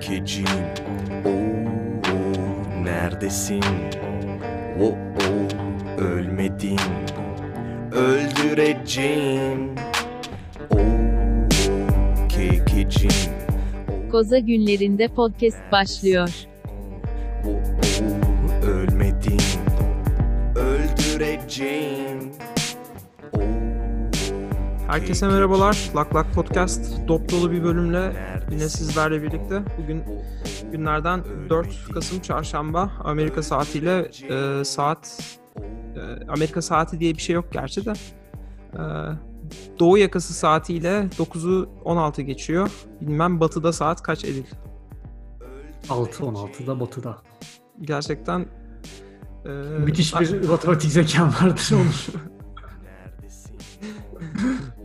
kekecim Oo, neredesin? Oo, ölmedin. Öldüreceğim. Oo, kekecim Koza günlerinde podcast başlıyor. Oo, ölmedin. Öldüreceğim Herkese merhabalar. Lak Lak Podcast dop dolu bir bölümle yine sizlerle birlikte. Bugün günlerden 4 Kasım Çarşamba Amerika saatiyle e, saat e, Amerika saati diye bir şey yok gerçi de. E, Doğu yakası saatiyle 9'u 16 geçiyor. Bilmem batıda saat kaç Edil. 6-16'da batıda. Gerçekten e, Müthiş bir matematik zekan vardır olur.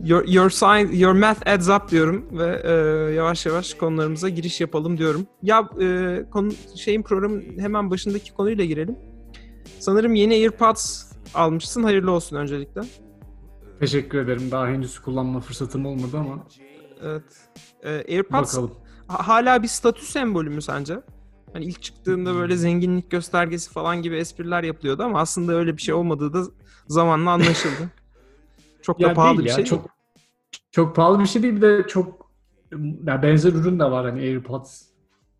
Your, your, science, your math adds up diyorum ve e, yavaş yavaş konularımıza giriş yapalım diyorum. Ya e, konu, şeyin programın hemen başındaki konuyla girelim. Sanırım yeni AirPods almışsın. Hayırlı olsun öncelikle. Teşekkür ederim. Daha henüz kullanma fırsatım olmadı ama Evet. E, AirPods bakalım. ha- hala bir statü sembolü mü sence? Hani ilk çıktığında böyle zenginlik göstergesi falan gibi espriler yapılıyordu ama aslında öyle bir şey olmadığı da zamanla anlaşıldı. Çok da Ya pahalı değil bir ya, şey. Çok, çok pahalı bir şey değil. Bir de çok ya benzer ürün de var hani AirPods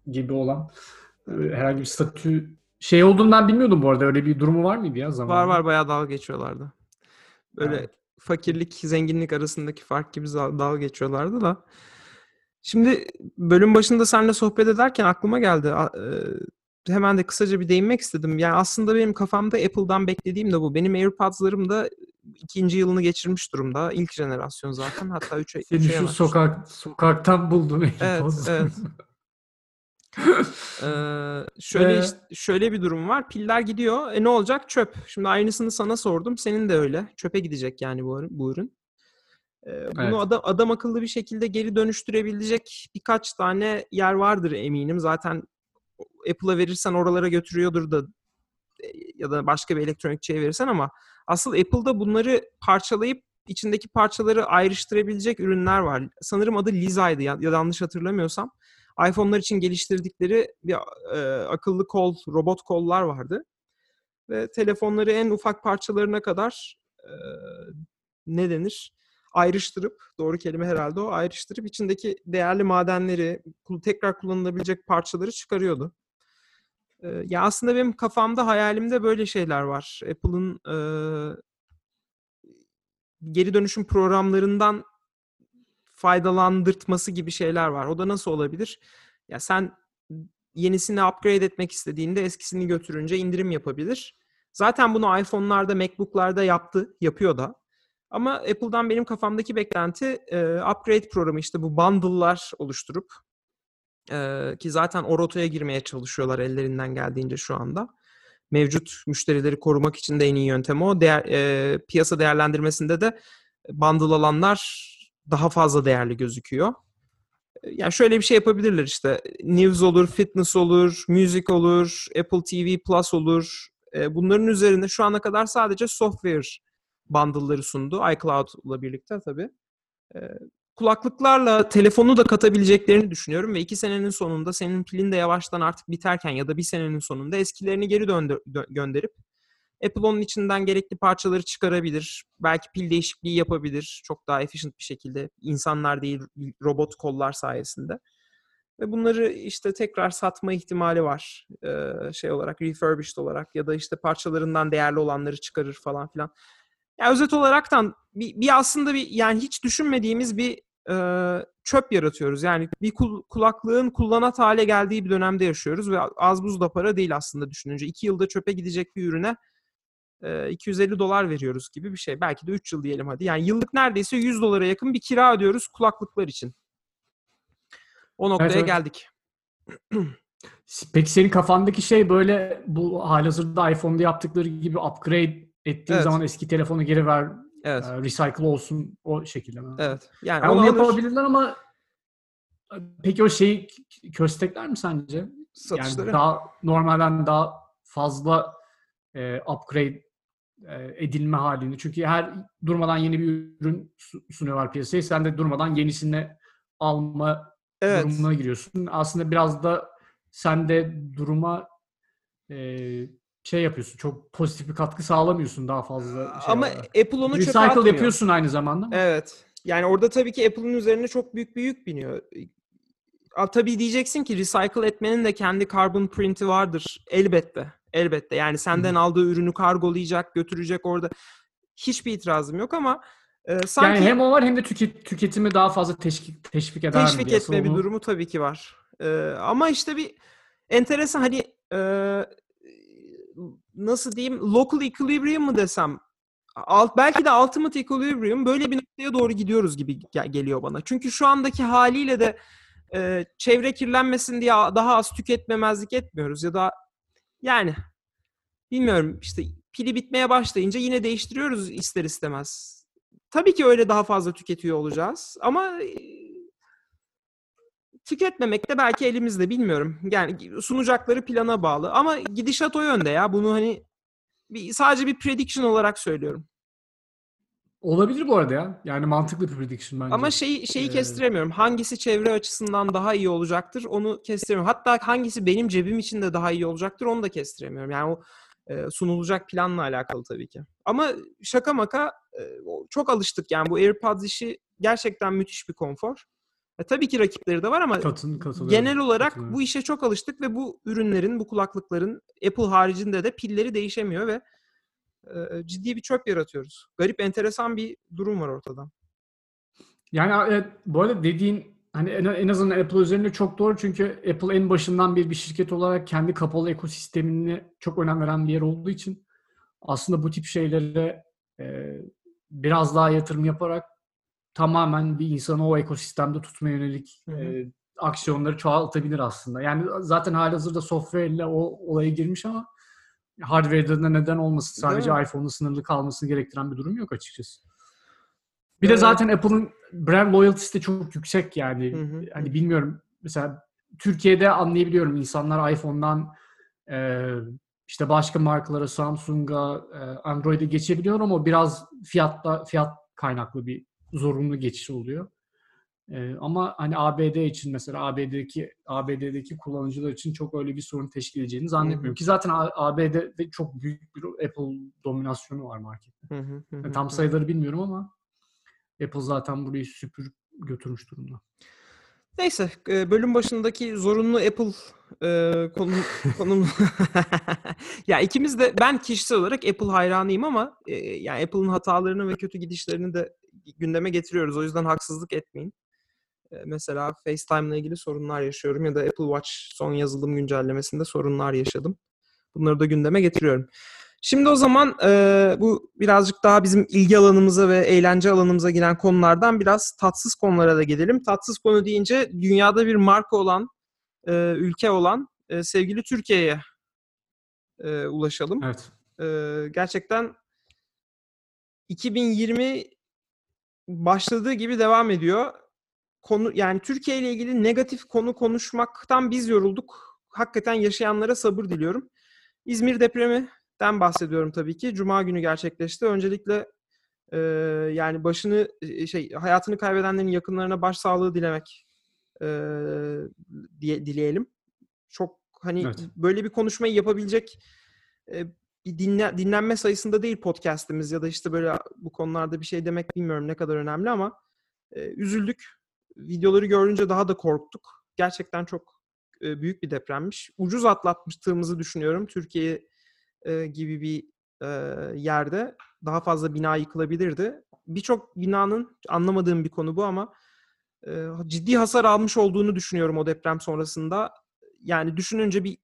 gibi olan. Ee, Herhangi bir statü şey olduğundan bilmiyordum bu arada. Öyle bir durumu var mıydı ya zamanında? Var var bayağı dalga geçiyorlardı. Böyle Evet. fakirlik, zenginlik arasındaki fark gibi dalga geçiyorlardı da. Şimdi bölüm başında seninle sohbet ederken aklıma geldi. E, Hemen de kısaca bir değinmek istedim. Yani aslında benim kafamda Apple'dan beklediğim de bu. Benim AirPods'larım da ikinci yılını geçirmiş durumda. İlk jenerasyon zaten. Hatta 3 Seni şu sokak sokaktan buldum Evet, evet. Ee, şöyle Ee? işte- şöyle bir durum var. Piller gidiyor. E ne olacak? Çöp. Şimdi aynısını sana sordum. Senin de öyle. Çöpe gidecek yani bu, ürün- bu ürün. Ee, bunu Evet. adam, adam akıllı bir şekilde geri dönüştürebilecek birkaç tane yer vardır eminim. Zaten Apple'a verirsen oralara götürüyordur da e, ya da başka bir elektronikçiye verirsen ama asıl Apple'da bunları parçalayıp içindeki parçaları ayrıştırabilecek ürünler var. Sanırım adı Liza'ydı ya, ya yanlış hatırlamıyorsam. iPhone'lar için geliştirdikleri bir e, akıllı kol, robot kollar vardı. Ve telefonları en ufak parçalarına kadar e, ne denir? Ayrıştırıp, doğru kelime herhalde o, ayrıştırıp içindeki değerli madenleri, tekrar kullanılabilecek parçaları çıkarıyordu. E, ya aslında benim kafamda, hayalimde böyle şeyler var. Apple'ın e, geri dönüşüm programlarından faydalandırtması gibi şeyler var. O da nasıl olabilir? Ya sen yenisini upgrade etmek istediğinde eskisini götürünce indirim yapabilir. Zaten bunu iPhone'larda, MacBook'larda yaptı, yapıyor da. Ama Apple'dan benim kafamdaki beklenti e, upgrade programı işte bu bundle'lar oluşturup e, ki zaten o rotaya girmeye çalışıyorlar ellerinden geldiğince şu anda. Mevcut müşterileri korumak için de en iyi yöntem o. Değer, e, piyasa değerlendirmesinde de bundle alanlar daha fazla değerli gözüküyor. Yani şöyle bir şey yapabilirler işte. News olur, fitness olur, müzik olur, Apple TV Plus olur. Bunların üzerinde şu ana kadar sadece software bundle'ları sundu. iCloud'la birlikte tabii. Kulaklıklarla telefonu da katabileceklerini düşünüyorum ve iki senenin sonunda senin pilin de yavaştan artık biterken ya da bir senenin sonunda eskilerini geri döndür- dö- gönderip Apple onun içinden gerekli parçaları çıkarabilir. Belki pil değişikliği yapabilir. Çok daha efficient bir şekilde. insanlar değil, robot kollar sayesinde. Ve bunları işte tekrar satma ihtimali var. Ee, şey olarak, refurbished olarak ya da işte parçalarından değerli olanları çıkarır falan filan. Ya özet olaraktan bir, bir aslında bir yani hiç düşünmediğimiz bir e, çöp yaratıyoruz. Yani bir kul- kulaklığın kullanat hale geldiği bir dönemde yaşıyoruz ve az buz da para değil aslında düşününce. İki yılda çöpe gidecek bir ürüne e, 250 dolar veriyoruz gibi bir şey. Belki de 3 yıl diyelim hadi. Yani yıllık neredeyse 100 dolara yakın bir kira ödüyoruz kulaklıklar için. O noktaya evet. geldik. Peki senin kafandaki şey böyle bu halihazırda iPhone'da yaptıkları gibi upgrade ettiğin Evet. zaman eski telefonu geri ver, Evet. e, recycle olsun o şekilde? Evet. Yani Yani onu onu alır, yapabilirler ama peki o şeyi köstekler mi sence? satışları. Yani daha normalden daha fazla e, upgrade e, edilme halini. Çünkü her durmadan yeni bir ürün su- sunuyorlar piyasaya. Sen de durmadan yenisini alma Evet. durumuna giriyorsun. Aslında biraz da sen de duruma e, şey yapıyorsun. Çok pozitif bir katkı sağlamıyorsun daha fazla şey Ama olarak. Apple onu çöpe Recycle atmıyor. yapıyorsun aynı zamanda. ama Evet. Yani orada tabii ki Apple'ın üzerine çok büyük bir yük biniyor. Tabii diyeceksin ki recycle etmenin de kendi carbon print'i vardır. Elbette. Elbette. Yani senden aldığı ürünü kargolayacak, götürecek orada. Hiçbir itirazım yok ama e, sanki Yani hem o var hem de tüket, tüketimi daha fazla teşvik, teşvik eder teşvik etme bir durumu tabii ki var. E, ama işte bir enteresan hani e, nasıl diyeyim local equilibrium mı desem alt, belki de ultimate equilibrium böyle bir noktaya doğru gidiyoruz gibi gel- geliyor bana. Çünkü şu andaki haliyle de e, çevre kirlenmesin diye daha az tüketmemezlik etmiyoruz ya da yani bilmiyorum işte pili bitmeye başlayınca yine değiştiriyoruz ister istemez. Tabii ki öyle daha fazla tüketiyor olacağız ama tüketmemek de belki elimizde bilmiyorum. Yani sunacakları plana bağlı ama gidişat o yönde ya. Bunu hani bir, sadece bir prediction olarak söylüyorum. Olabilir bu arada ya. Yani mantıklı bir prediction bence. Ama şeyi şeyi Ee, kestiremiyorum. Hangisi çevre açısından daha iyi olacaktır onu kestiremiyorum. Hatta hangisi benim cebim için de daha iyi olacaktır onu da kestiremiyorum. Yani o e, sunulacak planla alakalı tabii ki. Ama şaka maka e, çok alıştık yani bu AirPods işi gerçekten müthiş bir konfor. E, tabii ki rakipleri de var ama Katın, genel olarak Katılıyorum. bu işe çok alıştık ve bu ürünlerin, bu kulaklıkların Apple haricinde de pilleri değişemiyor ve e, ciddi bir çöp yaratıyoruz. Garip, enteresan bir durum var ortada. Yani evet, bu arada dediğin hani en, en azından Apple üzerinde çok doğru çünkü Apple en başından bir bir şirket olarak kendi kapalı ekosistemine çok önem veren bir yer olduğu için aslında bu tip şeylere e, biraz daha yatırım yaparak tamamen bir insanı o ekosistemde tutmaya yönelik Hı hı. e, aksiyonları çoğaltabilir aslında. Yani zaten halihazırda software ile o olaya girmiş ama hardware'de de neden olmasın? Sadece iPhone'un sınırlı kalmasını gerektiren bir durum yok açıkçası. Bir de zaten Apple'ın brand loyalty'si de çok yüksek yani. Hı hı, Hani bilmiyorum mesela Türkiye'de anlayabiliyorum insanlar iPhone'dan e, işte başka markalara Samsung'a, e, Android'e geçebiliyor ama biraz fiyatla fiyat kaynaklı bir zorunlu geçiş oluyor. E, ama hani ABD için mesela ABD'deki ABD'deki kullanıcılar için çok öyle bir sorun teşkil edeceğini zannetmiyorum. Ki zaten ABD'de çok büyük bir Apple dominasyonu var markette. Hı hı, hı Yani hı, tam hı. sayıları bilmiyorum ama Apple zaten burayı süpürüp götürmüş durumda. Neyse, bölüm başındaki zorunlu Apple e, konu, konum. ya ikimiz de ben kişisel olarak Apple hayranıyım ama e, yani Apple'ın hatalarını ve kötü gidişlerini de gündeme getiriyoruz. O yüzden haksızlık etmeyin. Mesela FaceTime ile ilgili sorunlar yaşıyorum ya da Apple Watch son yazılım güncellemesinde sorunlar yaşadım. Bunları da gündeme getiriyorum. Şimdi o zaman e, bu birazcık daha bizim ilgi alanımıza ve eğlence alanımıza giren konulardan biraz tatsız konulara da gelelim. Tatsız konu deyince dünyada bir marka olan, e, ülke olan e, sevgili Türkiye'ye e, ulaşalım. Evet. E, gerçekten 2020 başladığı gibi devam ediyor. Konu yani Türkiye ile ilgili negatif konu konuşmaktan biz yorulduk. Hakikaten yaşayanlara sabır diliyorum. İzmir depreminden bahsediyorum tabii ki. Cuma günü gerçekleşti. Öncelikle e, yani başını e, şey hayatını kaybedenlerin yakınlarına başsağlığı dilemek e, diye dileyelim. Çok hani Evet. böyle bir konuşmayı yapabilecek e, bir dinle, dinlenme sayısında değil podcast'imiz ya da işte böyle bu konularda bir şey demek bilmiyorum ne kadar önemli ama e, üzüldük. Videoları görünce daha da korktuk. Gerçekten çok e, büyük bir depremmiş. Ucuz atlatmıştığımızı düşünüyorum. Türkiye e, gibi bir e, yerde daha fazla bina yıkılabilirdi. Birçok binanın anlamadığım bir konu bu ama e, ciddi hasar almış olduğunu düşünüyorum o deprem sonrasında. Yani düşününce bir,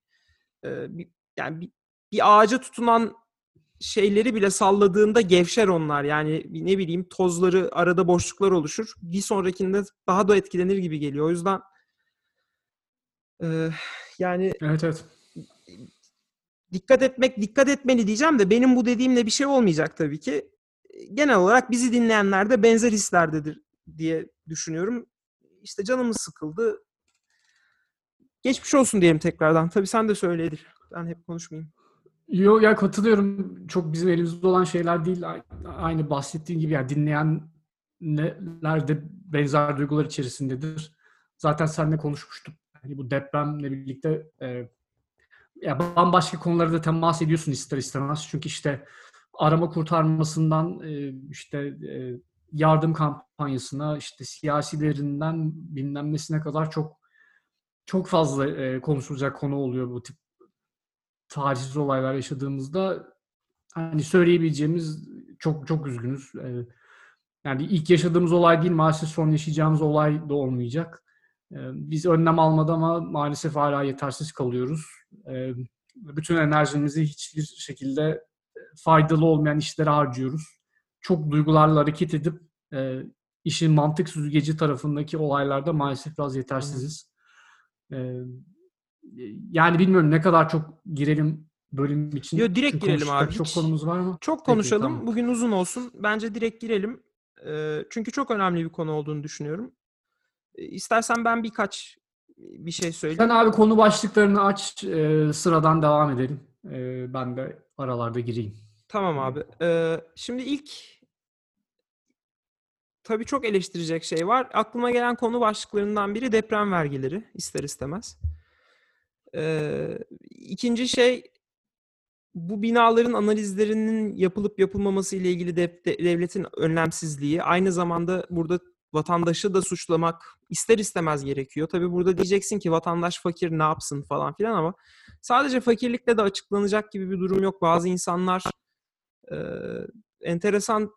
e, bir yani bir, bir ağaca tutunan şeyleri bile salladığında gevşer onlar. Yani ne bileyim tozları arada boşluklar oluşur. Bir sonrakinde daha da etkilenir gibi geliyor. O yüzden e, yani Evet evet. dikkat etmek dikkat etmeli diyeceğim de benim bu dediğimle bir şey olmayacak tabii ki. Genel olarak bizi dinleyenler de benzer hislerdedir diye düşünüyorum. İşte canımız sıkıldı. Geçmiş olsun diyelim tekrardan. Tabii sen de söyle Edir. Ben hep konuşmayayım. Yo ya katılıyorum. Çok bizim elimizde olan şeyler değil. Aynı bahsettiğin gibi yani dinleyenler de benzer duygular içerisindedir. zaten seninle konuşmuştuk. Hani bu depremle birlikte e, ya bambaşka konulara da temas ediyorsun ister istemez. Çünkü işte arama kurtarmasından e, işte e, yardım kampanyasına işte siyasilerinden bilmem nesine kadar çok çok fazla e, konuşulacak konu oluyor bu tip talihsiz olaylar yaşadığımızda hani söyleyebileceğimiz çok çok üzgünüz. E, yani ilk yaşadığımız olay değil maalesef son yaşayacağımız olay da olmayacak. E, biz önlem almadı ama maalesef hala yetersiz kalıyoruz. E, bütün enerjimizi hiçbir şekilde faydalı olmayan işlere harcıyoruz. Çok duygularla hareket edip e, işin mantık süzgeci tarafındaki olaylarda maalesef biraz yetersiziz. E, yani bilmiyorum ne kadar çok girelim bölüm için. Yo, direkt Çünkü girelim abi. Çok Hiç- konumuz var mı? Çok Peki, konuşalım. tamam. Bugün uzun olsun. Bence direkt girelim. Ee, çünkü çok önemli bir konu olduğunu düşünüyorum. Ee, İstersen ben birkaç bir şey söyleyeyim. Sen abi konu başlıklarını aç, e, sıradan devam edelim. E, ben de aralarda gireyim. Tamam abi. Ee, şimdi ilk tabii çok eleştirecek şey var. Aklıma gelen konu başlıklarından biri deprem vergileri ister istemez. Ee, ikinci şey bu binaların analizlerinin yapılıp yapılmaması ile ilgili de- de- devletin önlemsizliği. Aynı zamanda burada vatandaşı da suçlamak ister istemez gerekiyor. Tabii burada diyeceksin ki vatandaş fakir ne yapsın falan filan ama sadece fakirlikle de açıklanacak gibi bir durum yok. Bazı insanlar e, enteresan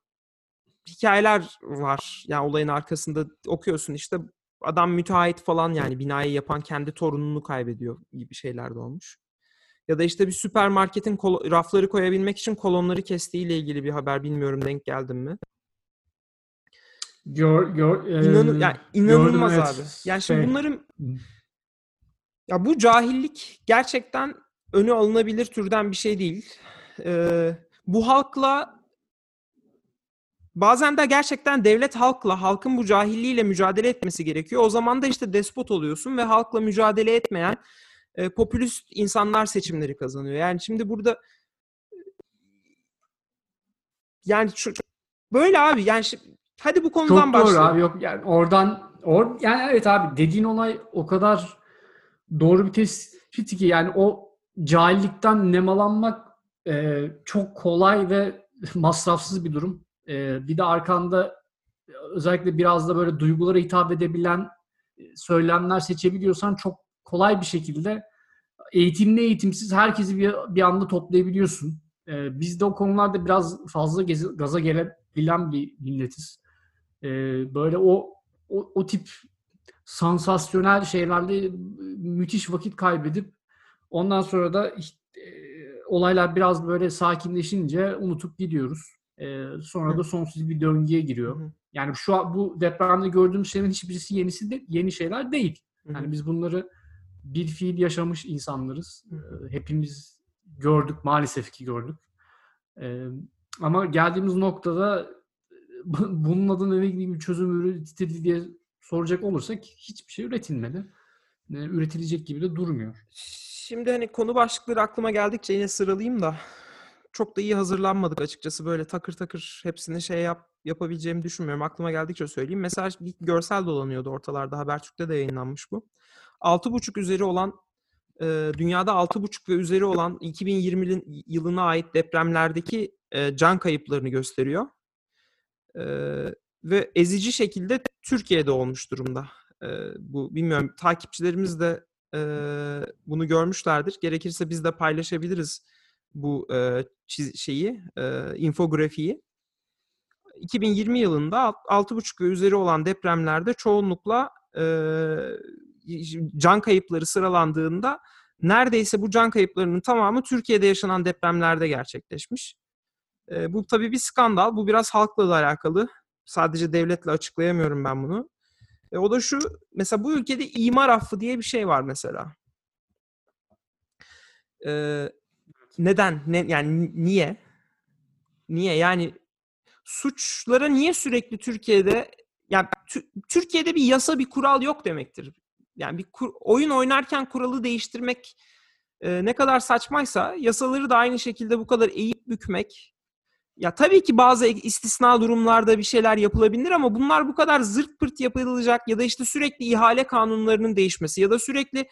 hikayeler var. Yani olayın arkasında okuyorsun işte adam müteahhit falan yani binayı yapan kendi torununu kaybediyor gibi şeyler de olmuş. Ya da işte bir süpermarketin kol- rafları koyabilmek için kolonları kestiğiyle ilgili bir haber bilmiyorum denk geldim mi? Gör, gör, e, İnanı- yani inanılmaz gördüm, abi. evet. Yani şimdi Şey, bunların ya bu cahillik gerçekten önü alınabilir türden bir şey değil. Ee, bu halkla bazen de gerçekten devlet halkla, halkın bu cahilliğiyle mücadele etmesi gerekiyor. O zaman da işte despot oluyorsun ve halkla mücadele etmeyen e, popülist insanlar seçimleri kazanıyor. Yani şimdi burada yani şu, böyle abi yani şi- hadi bu konudan Çok doğru başlayalım. abi yok yani oradan or, yani evet abi dediğin olay o kadar doğru bir tespit ki yani o cahillikten nemalanmak e, çok kolay ve masrafsız bir durum. E, bir de arkanda özellikle biraz da böyle duygulara hitap edebilen e, söylemler seçebiliyorsan çok kolay bir şekilde eğitimli eğitimsiz herkesi bir, bir anda toplayabiliyorsun. E, biz de o konularda biraz fazla gezi- gaza gelebilen bir milletiz. E, böyle o, o o tip sansasyonel şeylerle müthiş vakit kaybedip ondan sonra da işte, e, olaylar biraz böyle sakinleşince unutup gidiyoruz. E, sonra da sonsuz bir döngüye giriyor. Hı. Yani şu an bu depremde gördüğümüz şeylerin hiçbirisi yenisi de yeni şeyler değil. Hı. Yani biz bunları bir fiil yaşamış insanlarız. Hı E, Hepimiz gördük maalesef ki gördük. E, ama geldiğimiz noktada bunun adına ne gibi bir çözüm üretildi diye soracak olursak hiçbir şey üretilmedi. E, Üretilecek gibi de durmuyor. Şimdi hani konu başlıkları aklıma geldikçe yine sıralayayım da çok da iyi hazırlanmadık açıkçası. Böyle takır takır hepsini şey yap yapabileceğimi düşünmüyorum. Aklıma geldikçe söyleyeyim. Mesela bir görsel dolanıyordu ortalarda. Habertürk'te de yayınlanmış bu. 6,5 üzeri olan e, dünyada 6,5 ve üzeri olan 2020 yılına ait depremlerdeki e, can kayıplarını gösteriyor. E, ve ezici şekilde Türkiye'de olmuş durumda. E, bu bilmiyorum takipçilerimiz de e, bunu görmüşlerdir. Gerekirse biz de paylaşabiliriz bu e, çiz- şeyi, e, infografiği. 2020 yılında alt- 6,5 ve üzeri olan depremlerde çoğunlukla e, can kayıpları sıralandığında neredeyse bu can kayıplarının tamamı Türkiye'de yaşanan depremlerde gerçekleşmiş. E, bu tabii bir skandal. Bu biraz halkla da alakalı. Sadece devletle açıklayamıyorum ben bunu. E, o da şu, mesela bu ülkede imar affı diye bir şey var mesela. E, neden? Ne, yani niye? Niye? Yani suçlara niye sürekli Türkiye'de yani Tü- Türkiye'de bir yasa bir kural yok demektir. Yani bir kur- oyun oynarken kuralı değiştirmek e, ne kadar saçmaysa yasaları da aynı şekilde bu kadar eğip bükmek Ya tabii ki bazı istisna durumlarda bir şeyler yapılabilir ama bunlar bu kadar zırt pırt yapılacak ya da işte sürekli ihale kanunlarının değişmesi ya da sürekli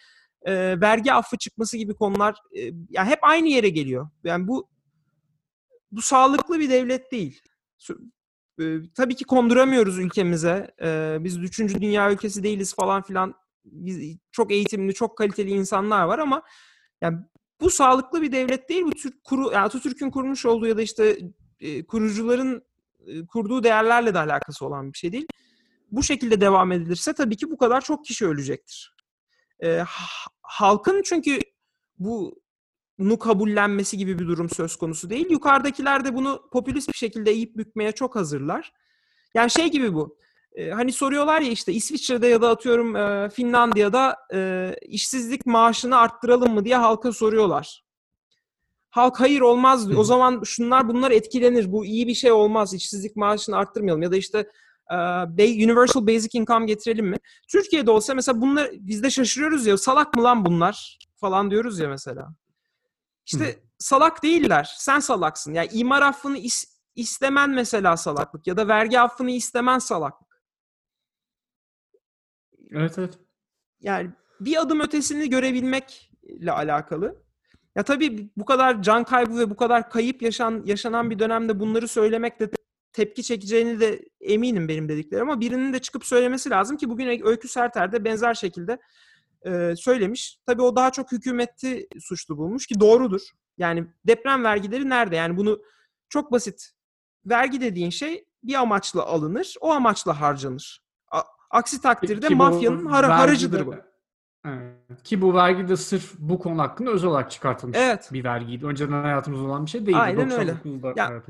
e, vergi affı çıkması gibi konular e, ya hep aynı yere geliyor. Yani bu bu sağlıklı bir devlet değil. E, tabii ki konduramıyoruz ülkemize. E, biz üçüncü dünya ülkesi değiliz falan filan. Biz çok eğitimli, çok kaliteli insanlar var ama yani bu sağlıklı bir devlet değil. Bu Türk kuru, yani Atatürk'ün kurmuş olduğu ya da işte e, kurucuların kurduğu değerlerle de alakası olan bir şey değil. Bu şekilde devam edilirse tabii ki bu kadar çok kişi ölecektir. E, halkın çünkü bunu kabullenmesi gibi bir durum söz konusu değil. Yukarıdakiler de bunu popülist bir şekilde eğip bükmeye çok hazırlar. Yani şey gibi bu. E, hani soruyorlar ya işte İsviçre'de ya da atıyorum e, Finlandiya'da e, işsizlik maaşını arttıralım mı diye halka soruyorlar. Halk hayır olmaz diyor. O zaman şunlar bunlar etkilenir. Bu iyi bir şey olmaz. İşsizlik maaşını arttırmayalım. Ya da işte Universal Basic Income getirelim mi? Türkiye'de olsa mesela bunlar biz de şaşırıyoruz ya salak mı lan bunlar falan diyoruz ya mesela. İşte Hı. salak değiller. Sen salaksın. Yani imar affını is- istemen mesela salaklık ya da vergi affını istemen salaklık. Evet evet. Yani bir adım ötesini görebilmekle alakalı. Ya tabii bu kadar can kaybı ve bu kadar kayıp yaşan yaşanan bir dönemde bunları söylemek de tepki çekeceğini de eminim benim dediklerim ama birinin de çıkıp söylemesi lazım ki bugün Öykü Serter de benzer şekilde e, söylemiş. Tabii o daha çok hükümeti suçlu bulmuş ki doğrudur. Yani deprem vergileri nerede? Yani bunu çok basit. Vergi dediğin şey bir amaçla alınır, o amaçla harcanır. A- aksi takdirde Ki mafyanın har- haracıdır bu. Evet. Ki bu vergi de sırf bu konu hakkında özel olarak çıkartılmış evet. bir vergiydi. Önceden hayatımızda olan bir şey değildi. Aynen öyle. Ya,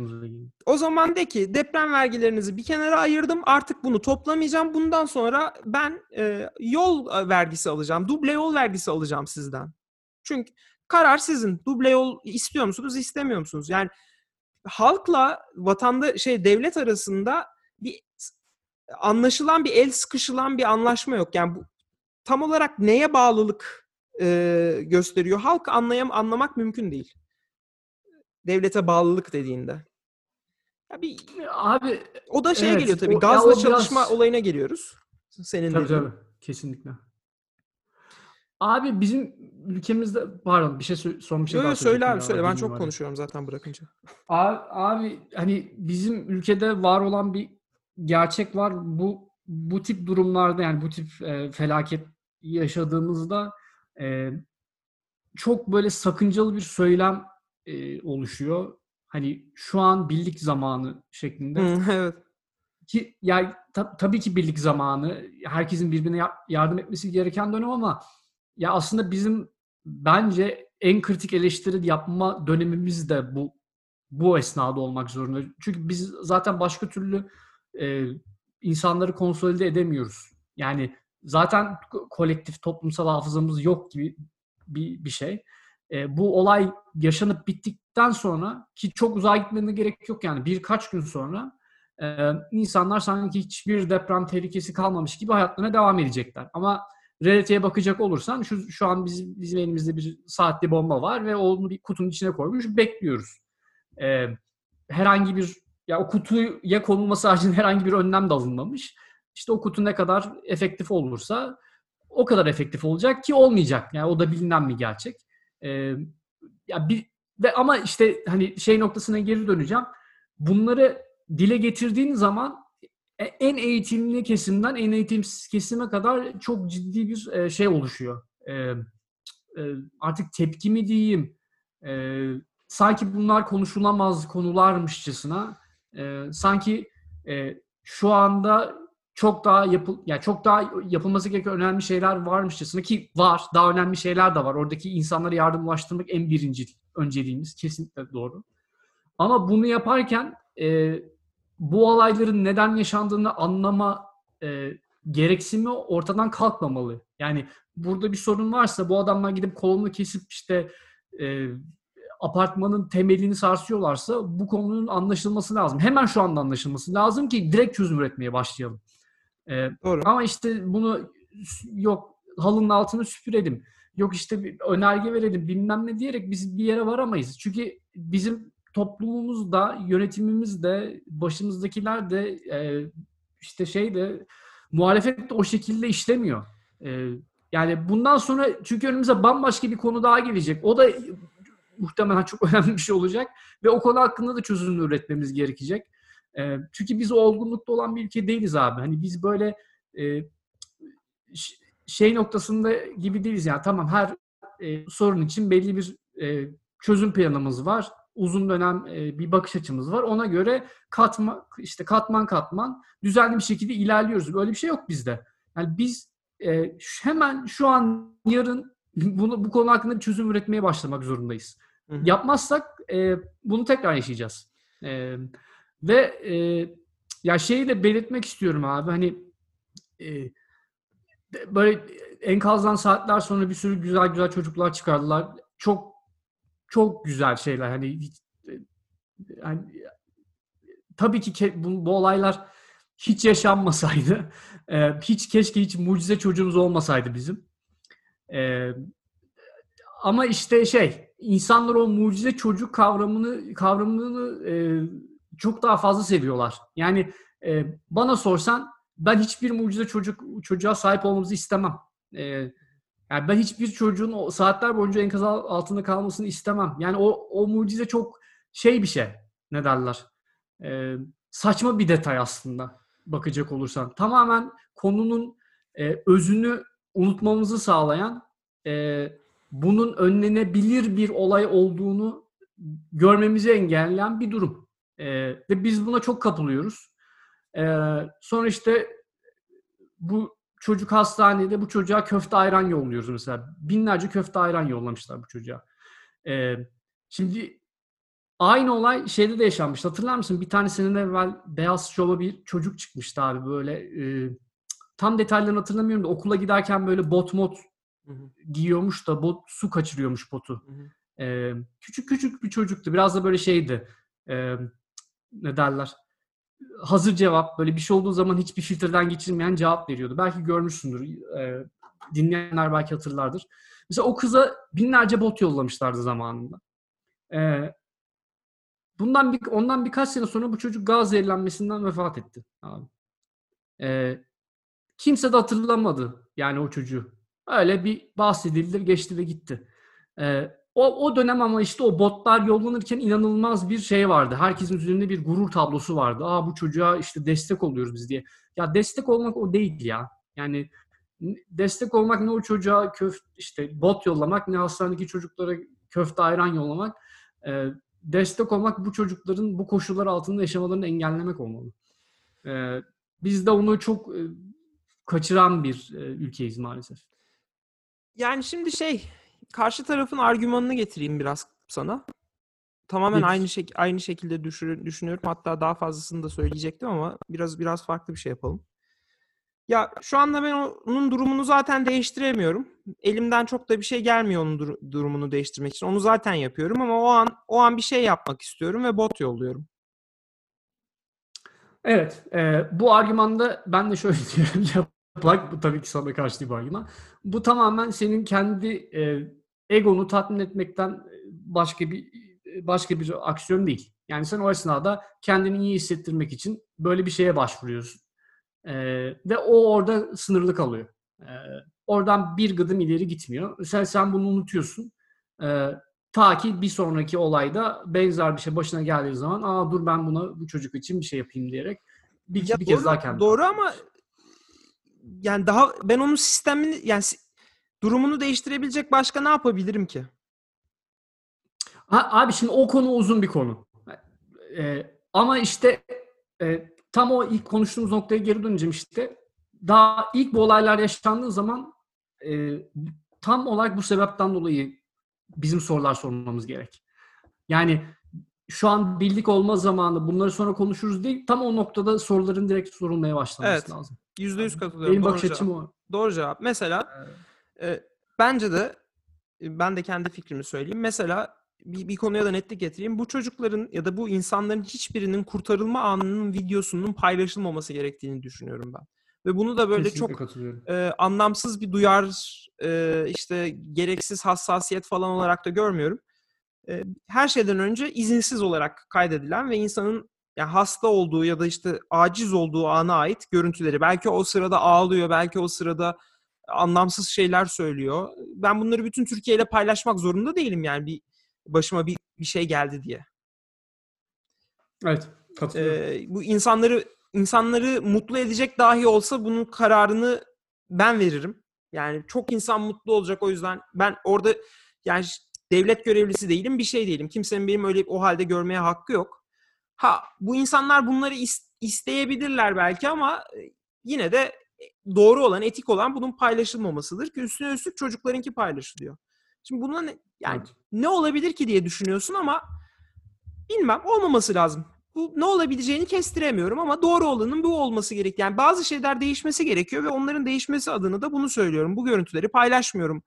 o zaman de ki deprem vergilerinizi bir kenara ayırdım. Artık bunu toplamayacağım. Bundan sonra ben e, yol vergisi alacağım. Duble yol vergisi alacağım sizden. Çünkü karar sizin. Duble yol istiyor musunuz, istemiyor musunuz? Yani halkla vatanda şey devlet arasında bir anlaşılan bir el sıkışılan bir anlaşma yok. Yani bu tam olarak neye bağlılık e, gösteriyor? Halk anlayam anlamak mümkün değil. Devlete bağlılık dediğinde. Ya bir abi o da şeye evet, geliyor tabii. O, gazla o çalışma biraz... olayına geliyoruz. Senin tabii, dediğin. Tabii kesinlikle. Abi bizim ülkemizde pardon bir şey son bir şey yok, daha söyle abi söyle ben çok var. konuşuyorum zaten bırakınca. Abi, abi hani bizim ülkede var olan bir gerçek var. Bu bu tip durumlarda yani bu tip e, felaket yaşadığımızda e, çok böyle sakıncalı bir söylem e, oluşuyor. Hani şu an birlik zamanı şeklinde. evet. Ki yani ta, tabii ki birlik zamanı. Herkesin birbirine yardım etmesi gereken dönem ama ya aslında bizim bence en kritik eleştiri yapma dönemimiz de bu bu esnada olmak zorunda. Çünkü biz zaten başka türlü e, insanları konsolide edemiyoruz. Yani zaten kolektif toplumsal hafızamız yok gibi bir, bir şey. E, bu olay yaşanıp bittikten sonra ki çok uzağa gitmene gerek yok yani birkaç gün sonra e, insanlar sanki hiçbir deprem tehlikesi kalmamış gibi hayatlarına devam edecekler. Ama realiteye bakacak olursan şu, şu an bizim, bizim elimizde bir saatli bomba var ve onu bir kutunun içine koymuş bekliyoruz. E, herhangi bir ya o kutuya konulması haricinde herhangi bir önlem de alınmamış. İşte o kutu ne kadar efektif olursa o kadar efektif olacak ki olmayacak. Yani o da bilinen bir gerçek. Ee, ya bir ve ama işte hani şey noktasına geri döneceğim. Bunları dile getirdiğin zaman e, en eğitimli kesimden en eğitimsiz kesime kadar çok ciddi bir e, şey oluşuyor. Ee, e, artık tepki mi diyeyim? Ee, sanki bunlar konuşulamaz konularmışçasına e, sanki e, şu anda çok daha yapıl yani çok daha yapılması gereken önemli şeyler varmışçasına ki var. Daha önemli şeyler de var. Oradaki insanlara yardım ulaştırmak en birinci önceliğimiz. Kesinlikle doğru. Ama bunu yaparken e, bu olayların neden yaşandığını anlama e, gereksimi ortadan kalkmamalı. Yani burada bir sorun varsa bu adamlar gidip kolunu kesip işte e, apartmanın temelini sarsıyorlarsa bu konunun anlaşılması lazım. Hemen şu anda anlaşılması lazım ki direkt çözüm üretmeye başlayalım. Ee, Doğru. Ama işte bunu yok halının altını süpürelim. Yok işte bir önerge verelim bilmem ne diyerek biz bir yere varamayız. Çünkü bizim toplumumuz da, yönetimimiz de, başımızdakiler de e, işte şey de muhalefet de o şekilde işlemiyor. E, yani bundan sonra çünkü önümüze bambaşka bir konu daha gelecek. O da muhtemelen çok önemli bir şey olacak ve o konu hakkında da çözüm üretmemiz gerekecek. E, çünkü biz olgunlukta olan bir ülke değiliz abi. Hani biz böyle e, şey noktasında gibi değiliz yani tamam her e, sorun için belli bir e, çözüm planımız var. Uzun dönem e, bir bakış açımız var. Ona göre katma işte katman katman düzenli bir şekilde ilerliyoruz. Böyle bir şey yok bizde. Yani biz e, hemen şu an yarın bunu bu konu hakkında bir çözüm üretmeye başlamak zorundayız. Hı hı. Yapmazsak e, bunu tekrar yaşayacağız. E, ve e, ya şeyi de belirtmek istiyorum abi hani e, böyle enkazdan saatler sonra bir sürü güzel güzel çocuklar çıkardılar. Çok çok güzel şeyler. Hani yani, tabii ki bu, bu olaylar hiç yaşanmasaydı, e, hiç keşke hiç mucize çocuğumuz olmasaydı bizim. E, ama işte şey, insanlar o mucize çocuk kavramını kavramını e, çok daha fazla seviyorlar. Yani e, bana sorsan ben hiçbir mucize çocuk çocuğa sahip olmamızı istemem. Ee, yani ben hiçbir çocuğun saatler boyunca enkaz altında kalmasını istemem. Yani o o mucize çok şey bir şey. Ne derler? Ee, saçma bir detay aslında bakacak olursan. Tamamen konunun e, özünü unutmamızı sağlayan e, bunun önlenebilir bir olay olduğunu görmemizi engelleyen bir durum. E, ve biz buna çok kapılıyoruz. Ee, sonra işte bu çocuk hastanede bu çocuğa köfte ayran yolluyoruz mesela. Binlerce köfte ayran yollamışlar bu çocuğa. Ee, şimdi aynı olay şeyde de yaşanmış. Hatırlar mısın? Bir tane seneler evvel Beyaz Şov'a bir çocuk çıkmıştı abi böyle. E, tam detaylarını hatırlamıyorum da okula giderken böyle bot hı hı. giyiyormuş da bot su kaçırıyormuş botu. Hı hı. Ee, küçük küçük bir çocuktu. Biraz da böyle şeydi. E, ne derler? hazır cevap böyle bir şey olduğu zaman hiçbir filtreden geçirmeyen cevap veriyordu. Belki görmüşsündür. E, dinleyenler belki hatırlardır. Mesela o kıza binlerce bot yollamışlardı zamanında. E, bundan bir, ondan birkaç sene sonra bu çocuk gaz zehirlenmesinden vefat etti. Abi. E, kimse de hatırlamadı yani o çocuğu. Öyle bir bahsedildi, geçti ve gitti. E, o, o dönem ama işte o botlar yollanırken inanılmaz bir şey vardı. Herkesin üzerinde bir gurur tablosu vardı. Aa bu çocuğa işte destek oluyoruz biz diye. Ya destek olmak o değil ya. Yani destek olmak ne o çocuğa köf işte bot yollamak ne hastanedeki çocuklara köfte ayran yollamak. E, destek olmak bu çocukların bu koşullar altında yaşamalarını engellemek olmalı. E, biz de onu çok e, kaçıran bir e, ülkeyiz maalesef. Yani şimdi şey karşı tarafın argümanını getireyim biraz sana. Tamamen aynı şek aynı şekilde düşür düşünüyorum. Hatta daha fazlasını da söyleyecektim ama biraz biraz farklı bir şey yapalım. Ya şu anda ben onun durumunu zaten değiştiremiyorum. Elimden çok da bir şey gelmiyor onun dur- durumunu değiştirmek için. Onu zaten yapıyorum ama o an o an bir şey yapmak istiyorum ve bot yolluyorum. Evet, e, bu argümanda ben de şöyle diyorum. Plug bu tabii ki sana karşı bir argüman. Bu tamamen senin kendi e, egonu tatmin etmekten e, başka bir e, başka bir aksiyon değil. Yani sen o esnada kendini iyi hissettirmek için böyle bir şeye başvuruyorsun. E, ve o orada sınırlı kalıyor. E, oradan bir gıdım ileri gitmiyor. Sen sen bunu unutuyorsun. E, ta ki bir sonraki olayda benzer bir şey başına geldiği zaman aa dur ben buna bu çocuk için bir şey yapayım diyerek bir, ya bir doğru, kez daha kendini. Doğru ama yani daha ben onun sistemini yani durumunu değiştirebilecek başka ne yapabilirim ki? Ha, abi şimdi o konu uzun bir konu. Ee, ama işte e, tam o ilk konuştuğumuz noktaya geri döneceğim işte. Daha ilk bu olaylar yaşandığı zaman e, tam olarak bu sebepten dolayı bizim sorular sormamız gerek. Yani şu an birlik olma zamanı bunları sonra konuşuruz değil. Tam o noktada soruların direkt sorulmaya başlaması evet. lazım. Yüzde yüz katılıyorum. Benim bakış açım o. Doğru cevap. Mesela evet. E, bence de ben de kendi fikrimi söyleyeyim. Mesela bir, bir konuya da netlik getireyim. Bu çocukların ya da bu insanların hiçbirinin kurtarılma anının videosunun paylaşılmaması gerektiğini düşünüyorum ben. Ve bunu da böyle Kesinlikle çok e, anlamsız bir duyar, e, işte gereksiz hassasiyet falan olarak da görmüyorum. e, her şeyden önce izinsiz olarak kaydedilen ve insanın yani hasta olduğu ya da işte aciz olduğu ana ait görüntüleri. Belki o sırada ağlıyor, belki o sırada anlamsız şeyler söylüyor. Ben bunları bütün Türkiye ile paylaşmak zorunda değilim yani bir başıma bir, bir şey geldi diye. Evet, katılıyorum. Ee, bu insanları insanları mutlu edecek dahi olsa bunun kararını ben veririm. Yani çok insan mutlu olacak o yüzden ben orada yani devlet görevlisi değilim, bir şey değilim. Kimsenin benim öyle o halde görmeye hakkı yok. Ha bu insanlar bunları is- isteyebilirler belki ama yine de doğru olan, etik olan bunun paylaşılmamasıdır ki üstüne üstlük çocuklarınki paylaşılıyor. Şimdi buna ne, yani Evet. ne olabilir ki diye düşünüyorsun ama bilmem olmaması lazım. Bu ne olabileceğini kestiremiyorum ama doğru olanın bu olması gerek. Yani bazı şeyler değişmesi gerekiyor ve onların değişmesi adına da bunu söylüyorum. Bu görüntüleri paylaşmıyorum.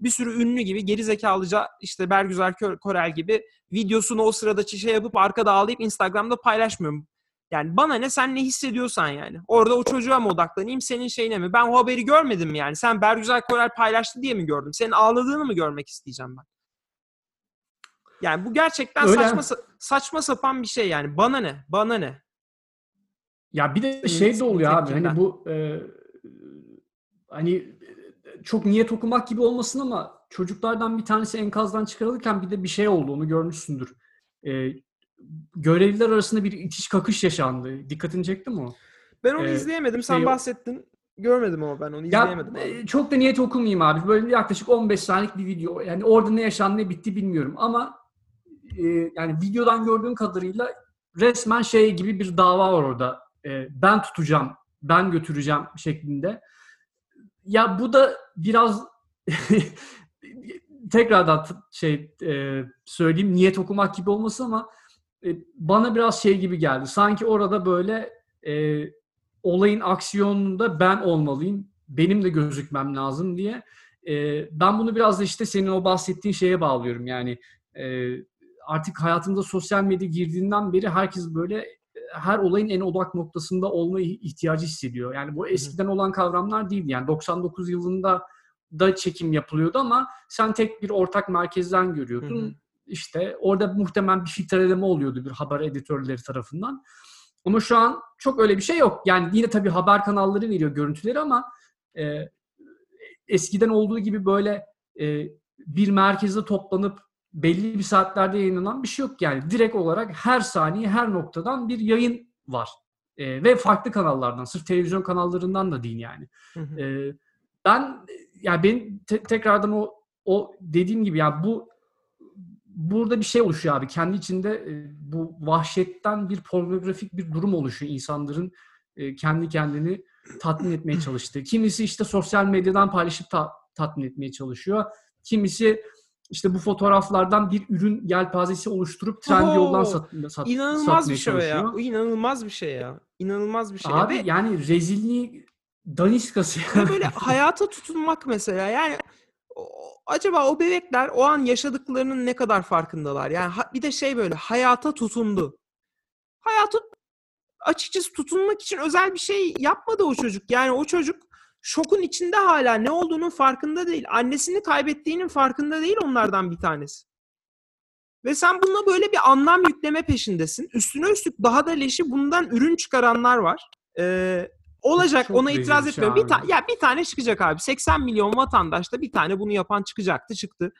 Bir sürü ünlü gibi geri zekalıca işte Bergüzar Korel gibi videosunu o sırada şey yapıp arkada ağlayıp Instagram'da paylaşmıyorum. Yani bana ne sen ne hissediyorsan yani. Orada o çocuğa mı odaklanayım senin şeyine mi? Ben o haberi görmedim yani. Sen Bergüzar Korel paylaştı diye mi gördüm? Senin ağladığını mı görmek isteyeceğim ben? Yani bu gerçekten Öyle. saçma sa- saçma sapan bir şey yani. Bana ne? Bana ne? Ya bir de şey de oluyor abi tepkinden. hani bu e, hani e, çok niyet okumak gibi olmasın ama çocuklardan bir tanesi enkazdan çıkarılırken bir de bir şey oldu onu görmüşsündür. E, görevliler arasında bir itiş kakış yaşandı. Dikkatini çekti mi o? Ben onu Ee, izleyemedim. Sen şey- bahsettin. Görmedim ama ben onu Ya izleyemedim. abi. e, çok da niyet okumayayım abi. Böyle yaklaşık 15 saniyelik bir video. Yani orada ne yaşandı ne bitti bilmiyorum ama e, yani videodan gördüğüm kadarıyla resmen şey gibi bir dava var orada. E, ben tutacağım, ben götüreceğim şeklinde. Ya bu da biraz tekrardan şey e, söyleyeyim niyet okumak gibi olmasın ama e, bana biraz şey gibi geldi. Sanki orada böyle e, olayın aksiyonunda ben olmalıyım. Benim de gözükmem lazım diye. E, ben bunu biraz da işte senin o bahsettiğin şeye bağlıyorum. Yani e, artık hayatımıza sosyal medya girdiğinden beri herkes böyle her olayın en odak noktasında olma ihtiyacı hissediyor. Yani bu eskiden olan kavramlar değildi. Yani 99 yılında da çekim yapılıyordu ama sen tek bir ortak merkezden görüyordun. Hı hı. İşte orada muhtemelen bir filtreleme oluyordu bir haber editörleri tarafından. Ama şu an çok öyle bir şey yok. Yani yine tabii haber kanalları veriyor görüntüleri ama e, eskiden olduğu gibi böyle e, bir merkezde toplanıp belli bir saatlerde yayınlanan bir şey yok. Yani direkt olarak her saniye her noktadan bir yayın var. E, ve farklı kanallardan, sırf televizyon kanallarından da değil yani. Hı hı. Ee, ben yani ben te- tekrardan o o dediğim gibi ya bu burada bir şey oluşuyor abi. Kendi içinde e, bu vahşetten bir pornografik bir durum oluşuyor insanların e, kendi kendini tatmin etmeye çalıştığı. Kimisi işte sosyal medyadan paylaşıp ta- tatmin etmeye çalışıyor. Kimisi işte bu fotoğraflardan bir ürün yelpazesi oluşturup trend yoldan sat, sat, İnanılmaz satmaya bir şey ya. inanılmaz bir şey ya. İnanılmaz bir şey. Abi Ve- yani rezilliği daniskası ya. Böyle hayata tutunmak mesela yani acaba o bebekler o an yaşadıklarının ne kadar farkındalar? Yani bir de şey böyle hayata tutundu. Hayata açıkçası tutunmak için özel bir şey yapmadı o çocuk. Yani o çocuk şokun içinde hala ne olduğunun farkında değil. Annesini kaybettiğinin farkında değil onlardan bir tanesi. Ve sen bununla böyle bir anlam yükleme peşindesin. Üstüne üstlük daha da leşi bundan ürün çıkaranlar var. Ee, olacak Çok ona itiraz etmiyorum. Bir ta- abi. ya bir tane çıkacak abi. 80 milyon vatandaşta bir tane bunu yapan çıkacaktı çıktı.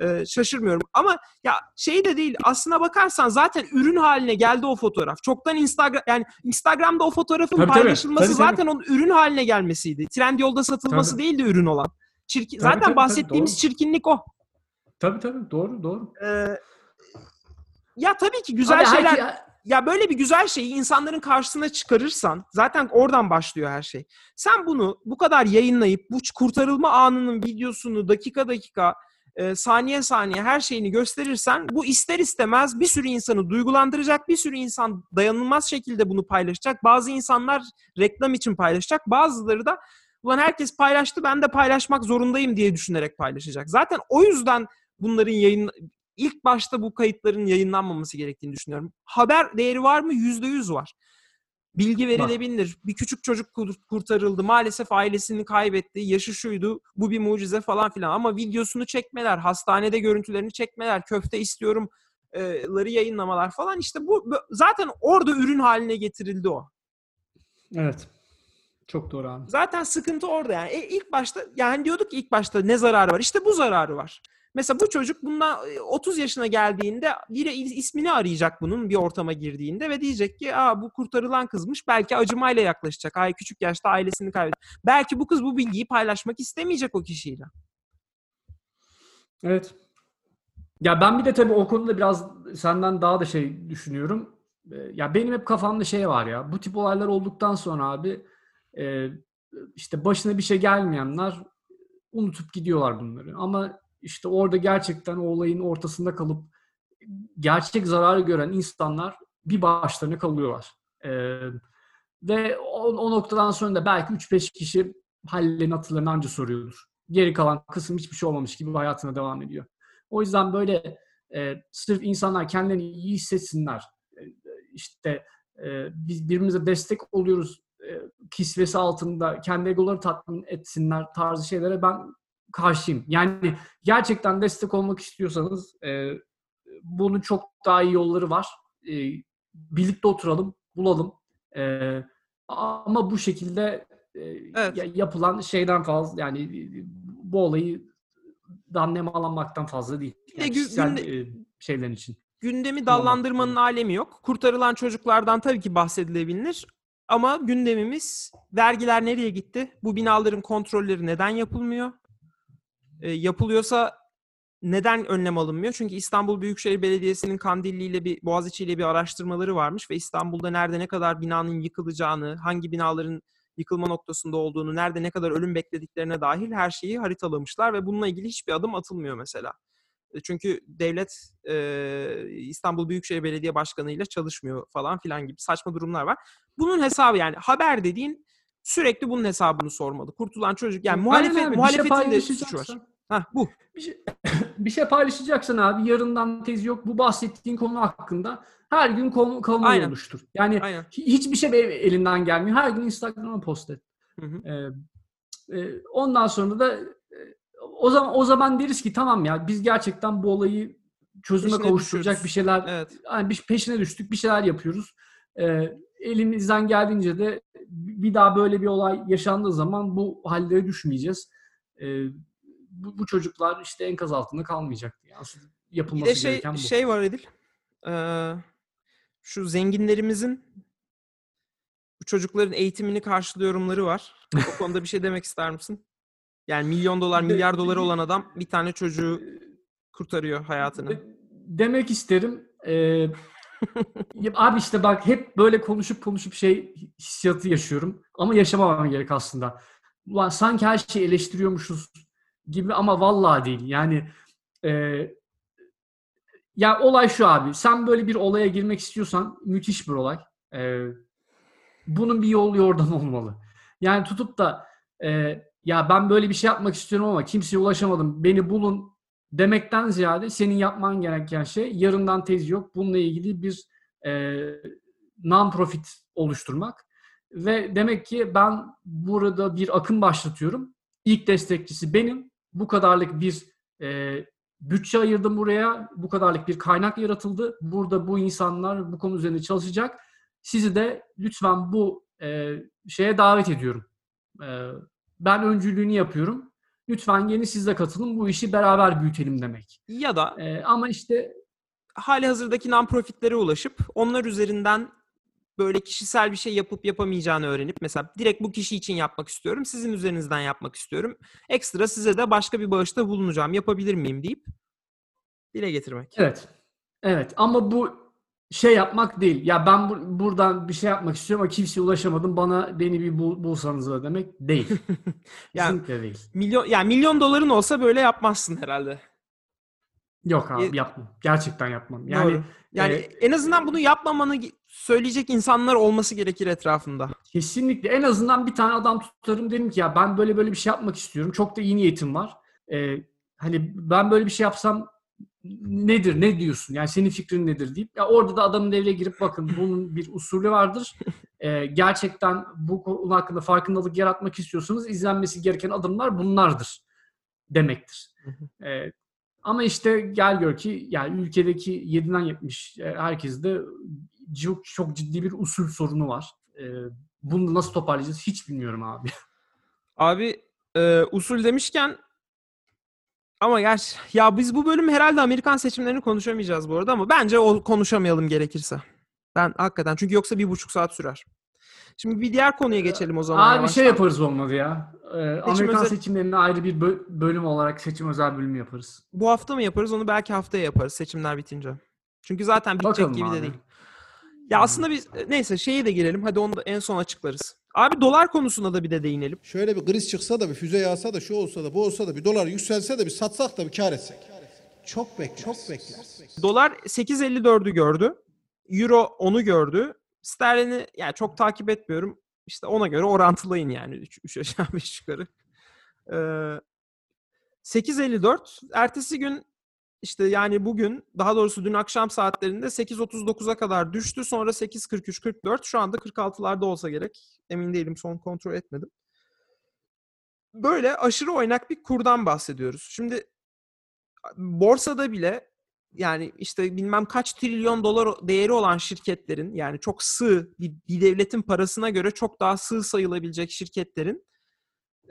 Ee, şaşırmıyorum. Ama ya şey de değil. Aslına bakarsan zaten ürün haline geldi o fotoğraf. Çoktan Instagram yani Instagram'da o fotoğrafın Tabii, tabii. paylaşılması Tabii, tabii. zaten onun ürün haline gelmesiydi. Trendyol'da satılması Tabii. değildi ürün olan. Çirkin, Tabii, zaten tabii, tabii, bahsettiğimiz doğru. çirkinlik o. Tabii tabii doğru doğru. Ee, ya tabii ki güzel Abi şeyler herke- ya böyle bir güzel şeyi insanların karşısına çıkarırsan zaten oradan başlıyor her şey. Sen bunu bu kadar yayınlayıp bu kurtarılma anının videosunu dakika dakika e, saniye saniye her şeyini gösterirsen bu ister istemez bir sürü insanı duygulandıracak. Bir sürü insan dayanılmaz şekilde bunu paylaşacak. Bazı insanlar reklam için paylaşacak. Bazıları da ulan herkes paylaştı ben de paylaşmak zorundayım diye düşünerek paylaşacak. Zaten o yüzden bunların yayın ilk başta bu kayıtların yayınlanmaması gerektiğini düşünüyorum. Haber değeri var mı? Yüzde yüz var. bilgi verilebilir. Bir küçük çocuk kur- kurtarıldı. Maalesef ailesini kaybetti. Yaşı şuydu. Bu bir mucize falan filan. Ama videosunu çekmeler, hastanede görüntülerini çekmeler, köfte istiyorum e, ları yayınlamalar falan işte bu bu- zaten orada ürün haline getirildi o. Evet. Çok doğru abi. Zaten sıkıntı orada yani. E, ilk başta yani diyorduk ki ilk başta ne zararı var? İşte bu zararı var. Mesela bu çocuk bundan e, 30 yaşına geldiğinde biri ismini arayacak bunun bir ortama girdiğinde ve diyecek ki Aa, bu kurtarılan kızmış. Belki acımayla yaklaşacak. Ay küçük yaşta ailesini kaybetti. Belki bu kız bu bilgiyi paylaşmak istemeyecek o kişiyle. Evet. Ya ben bir de tabii o konuda biraz senden daha da şey düşünüyorum. Ya benim hep kafamda şey var ya. Bu tip olaylar olduktan sonra abi e, işte başına bir şey gelmeyenler unutup gidiyorlar bunları. Ama işte orada gerçekten o olayın ortasında kalıp gerçek zararı gören insanlar bir başlarına kalıyorlar. Ee, ve o, o noktadan sonra da belki 3-5 kişi hallerini hatırlarını anca soruyordur. Geri kalan kısım hiçbir şey olmamış gibi hayatına devam ediyor. O yüzden böyle e, sırf insanlar kendilerini iyi hissetsinler. E, işte e, biz birbirimize destek oluyoruz e, kisvesi altında kendi egoları tatmin etsinler tarzı şeylere ben karşıyım. Yani gerçekten destek olmak istiyorsanız e, bunun çok daha iyi yolları var. E, birlikte oturalım, bulalım. E, ama bu şekilde e, Evet. ya- yapılan şeyden fazla yani bu olayı dan nemalanmaktan fazla değil. Yani kişisel, e, şeylerin için. gündemi dallandırmanın alemi yok. Kurtarılan çocuklardan tabii ki bahsedilebilir. Ama gündemimiz vergiler nereye gitti? Bu binaların kontrolleri neden yapılmıyor? E, yapılıyorsa neden önlem alınmıyor? Çünkü İstanbul Büyükşehir Belediyesi'nin Kandilli ile bir Boğaziçi ile bir araştırmaları varmış ve İstanbul'da nerede ne kadar binanın yıkılacağını, hangi binaların yıkılma noktasında olduğunu, nerede ne kadar ölüm beklediklerine dahil her şeyi haritalamışlar ve bununla ilgili hiçbir adım atılmıyor mesela. Çünkü devlet e, İstanbul Büyükşehir Belediye Başkanı ile çalışmıyor falan filan gibi saçma durumlar var. Bunun hesabı yani haber dediğin sürekli bunun hesabını sormalı. Kurtulan çocuk yani muhalefet, abi, şey muhalefetin de suçu var. Hah bu. bir şey, bir şey paylaşacaksan abi yarından tezi yok. Bu bahsettiğin konu hakkında her gün konu, Aynen. oluştur. Yani Aynen. hi- hiçbir şey elinden gelmiyor. Her gün Instagram'a post et. Hı hı. Ee, e, ondan sonra da e, o zaman o zaman deriz ki tamam ya biz gerçekten bu olayı çözüme Peşine kavuşturacak düşüyoruz. bir şeyler Evet. yani bir peşine düştük, bir şeyler yapıyoruz. Ee, elimizden geldiğince de bir daha böyle bir olay yaşandığı zaman bu hallere düşmeyeceğiz. Ee, bu, bu çocuklar işte enkaz altında kalmayacak. Yani asıl Bir yapılması de şey gereken bu. şey var Edil. Ee, şu zenginlerimizin bu çocukların eğitimini karşılıyorumları var. O konuda bir şey demek ister misin? Yani milyon dolar, milyar doları olan adam bir tane çocuğu kurtarıyor hayatını. De- demek isterim. Ee, abi işte bak hep böyle konuşup konuşup şey hissiyatı yaşıyorum. Ama yaşamamam gerek aslında. Ulan sanki her şeyi eleştiriyormuşuz gibi ama vallahi değil. Yani e, ya olay şu abi. Sen böyle bir olaya girmek istiyorsan müthiş bir olay. E, bunun bir yolu yordam olmalı. Yani tutup da e, ya ben böyle bir şey yapmak istiyorum ama kimseye ulaşamadım. Beni bulun demekten ziyade senin yapman gereken şey yarından tez yok. Bununla ilgili bir e, non-profit oluşturmak. Ve demek ki ben burada bir akım başlatıyorum. İlk destekçisi benim. Bu kadarlık bir e, bütçe ayırdım buraya. Bu kadarlık bir kaynak yaratıldı. Burada bu insanlar bu konu üzerinde çalışacak. Sizi de lütfen bu e, şeye davet ediyorum. E, ben öncülüğünü yapıyorum. Lütfen gelin siz de katılın. Bu işi beraber büyütelim demek. Ya da E, ama işte hali hazırdaki non-profitlere ulaşıp onlar üzerinden böyle kişisel bir şey yapıp yapamayacağını öğrenip mesela direkt bu kişi için yapmak istiyorum. Sizin üzerinizden yapmak istiyorum. Ekstra size de başka bir bağışta bulunacağım. Yapabilir miyim deyip dile getirmek. Evet. Evet ama bu şey yapmak değil. Ya ben bu- buradan bir şey yapmak istiyorum ama kimseye ulaşamadım. Bana beni bir bul- bulsanız da demek değil. Yani Kesinlikle değil. milyon yani milyon doların olsa böyle yapmazsın herhalde. Yok abi Ye- yapmam. Gerçekten yapmam. Yani Doğru. Yani e, en azından bunu yapmamanı söyleyecek insanlar olması gerekir etrafında. kesinlikle en azından bir tane adam tutarım derim ki ya ben böyle böyle bir şey yapmak istiyorum. Çok da iyi niyetim var. Ee, hani ben böyle bir şey yapsam nedir ne diyorsun? Yani senin fikrin nedir deyip ya orada da adamın devreye girip bakın bunun bir usulü vardır. e, gerçekten bu konu hakkında farkındalık yaratmak istiyorsanız izlenmesi gereken adımlar bunlardır demektir. E, ama işte gel gör ki yani ülkedeki 7'den 70 e, herkeste çok, çok ciddi bir usul sorunu var. E, bunu nasıl toparlayacağız hiç bilmiyorum abi. Abi e, usul demişken ama gerçi ya biz bu bölüm herhalde Amerikan seçimlerini konuşamayacağız bu arada ama bence o konuşamayalım gerekirse. Ben hakikaten çünkü yoksa bir buçuk saat sürer. Şimdi bir diğer konuya geçelim o zaman. Abi bir şey yaparız olmadı ya. Ee, Amerikan özel- seçimlerine ayrı bir bö- bölüm olarak seçim özel bölümü yaparız. Bu hafta mı yaparız onu belki haftaya yaparız seçimler bitince. Çünkü zaten bitecek Bakalım gibi de abi. değil. Ya aslında biz neyse şeye de girelim. Hadi onu da en son açıklarız. Abi dolar konusuna da bir de değinelim. Şöyle bir kriz çıksa da bir füze yağsa da şu olsa da bu olsa da bir dolar yükselse de bir satsak da bir kar etsek. Çok bekler. Çok bekler. Dolar 8.54'ü gördü. Euro 10'u gördü. Sterlini yani çok takip etmiyorum. İşte ona göre orantılayın yani 3 aşağı 5 yukarı. Ee, 8.54 ertesi gün işte yani bugün daha doğrusu dün akşam saatlerinde 8.39'a kadar düştü. Sonra 8.43-44 şu anda 46'larda olsa gerek. Emin değilim son kontrol etmedim. Böyle aşırı oynak bir kurdan bahsediyoruz. Şimdi borsada bile yani işte bilmem kaç trilyon dolar değeri olan şirketlerin yani çok sığ bir, bir devletin parasına göre çok daha sığ sayılabilecek şirketlerin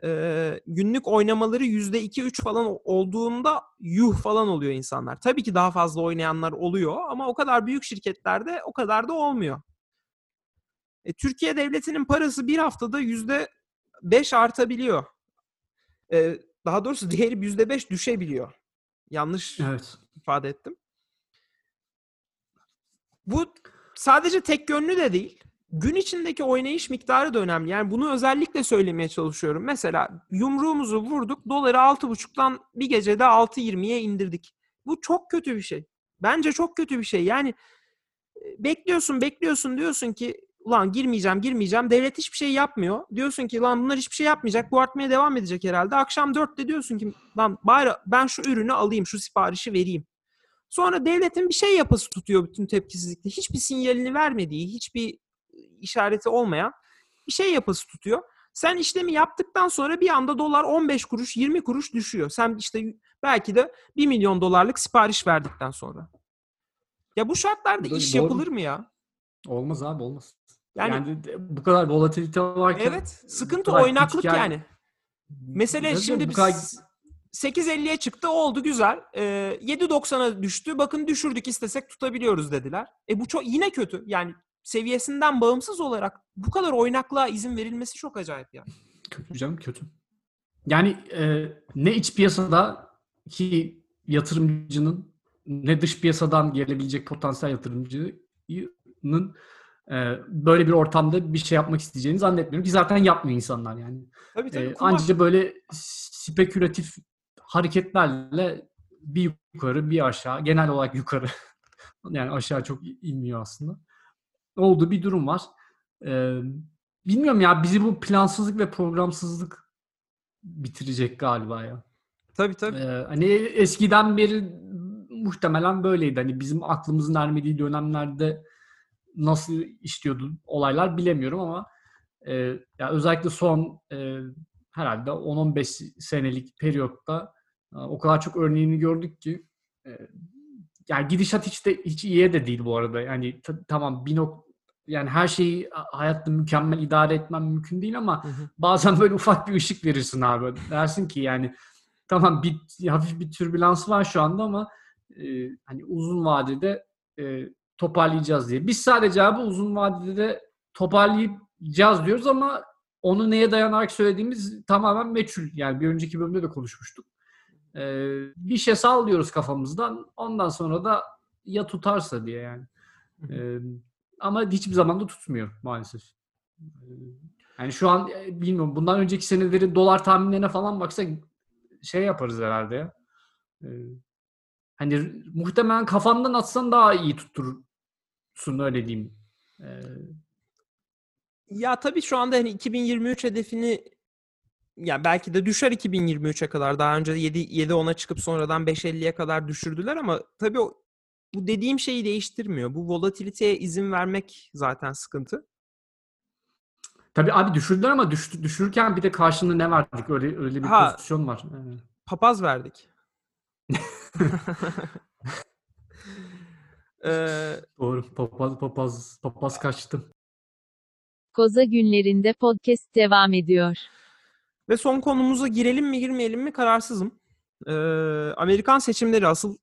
e, günlük oynamaları yüzde iki üç falan olduğunda yuh falan oluyor insanlar. Tabii ki daha fazla oynayanlar oluyor ama o kadar büyük şirketlerde o kadar da olmuyor. E, Türkiye devletinin parası bir haftada yüzde beş artabiliyor. E, daha doğrusu yüzde beş düşebiliyor. Yanlış Evet. ifade ettim. Bu sadece tek yönlü de değil. Gün içindeki oynayış miktarı da önemli. Yani bunu özellikle söylemeye çalışıyorum. Mesela yumruğumuzu vurduk. Doları 6.5'tan bir gecede 6.20'ye indirdik. Bu çok kötü bir şey. Bence çok kötü bir şey. Yani e, bekliyorsun bekliyorsun diyorsun ki ulan girmeyeceğim girmeyeceğim. Devlet hiçbir şey yapmıyor. Diyorsun ki lan bunlar hiçbir şey yapmayacak. Bu artmaya devam edecek herhalde. Akşam 4'te diyorsun ki lan bari ben şu ürünü alayım şu siparişi vereyim. Sonra devletin bir şey yapası tutuyor bütün tepkisizlikte. Hiçbir sinyalini vermediği, hiçbir işareti olmayan bir şey yapası tutuyor. Sen işlemi yaptıktan sonra bir anda dolar 15 kuruş, 20 kuruş düşüyor. Sen işte belki de 1 milyon dolarlık sipariş verdikten sonra. Ya bu şartlarda Doğru. iş yapılır mı ya? Olmaz abi olmaz. Yani, Yani, bu kadar volatilite varken evet, sıkıntı oynaklık yer- yani. Mesele Tabii şimdi biz kadar- 8.50'ye çıktı oldu güzel. Ee, 7.90'a düştü. Bakın düşürdük istesek tutabiliyoruz dediler. E bu çok yine kötü. Yani seviyesinden bağımsız olarak bu kadar oynaklığa izin verilmesi çok acayip yani. Kötü canım kötü. Yani e, ne iç piyasada ki yatırımcının ne dış piyasadan gelebilecek potansiyel yatırımcının e, böyle bir ortamda bir şey yapmak isteyeceğini zannetmiyorum ki zaten yapmıyor insanlar yani. Tabii tabii. E, anca böyle spekülatif hareketlerle bir yukarı bir aşağı genel olarak yukarı yani aşağı çok inmiyor aslında. Olduğu bir durum var. Ee, bilmiyorum ya bizi bu plansızlık ve programsızlık bitirecek galiba ya. Tabii tabii. Ee, hani eskiden beri muhtemelen böyleydi. Hani bizim aklımızın ermediği dönemlerde nasıl işliyordu olaylar bilemiyorum ama e, ya özellikle son e, herhalde 10-15 senelik periyotta e, o kadar çok örneğini gördük ki e, yani gidişat hiç de hiç iyiye de değil bu arada. Yani ta- tamam bir nok yani her şeyi hayatta mükemmel idare etmem mümkün değil ama Hı hı. bazen böyle ufak bir ışık verirsin abi. Dersin ki yani tamam bir hafif bir türbülans var şu anda ama e, hani uzun vadede e, toparlayacağız diye. Biz sadece abi uzun vadede toparlayacağız diyoruz ama onu neye dayanarak söylediğimiz tamamen meçhul. Yani bir önceki bölümde de konuşmuştuk. Ee, bir şey sallıyoruz kafamızdan. Ondan sonra da ya tutarsa diye yani. Ee, ama hiçbir zaman da tutmuyor maalesef. Ee, yani şu an e, bilmiyorum bundan önceki senelerin dolar tahminlerine falan baksak şey yaparız herhalde ya. Ee, hani muhtemelen kafandan atsan daha iyi tutturursun öyle diyeyim. Ee, Ya tabii şu anda hani 2023 hedefini ya belki de düşer 2023'e kadar. Daha önce 7 7 10'a çıkıp sonradan 5.50'ye kadar düşürdüler ama tabii o bu dediğim şeyi değiştirmiyor. Bu volatiliteye izin vermek zaten sıkıntı. Tabii abi düşürdüler ama düştü, düşürürken bir de karşılığında ne verdik? Öyle öyle bir Ha. pozisyon var. Evet. Papaz verdik. Ee, Doğru. Papaz papaz papaz kaçtı. Koza günlerinde podcast devam ediyor. Ve son konumuza girelim mi girmeyelim mi kararsızım. Ee, Amerikan seçimleri asıl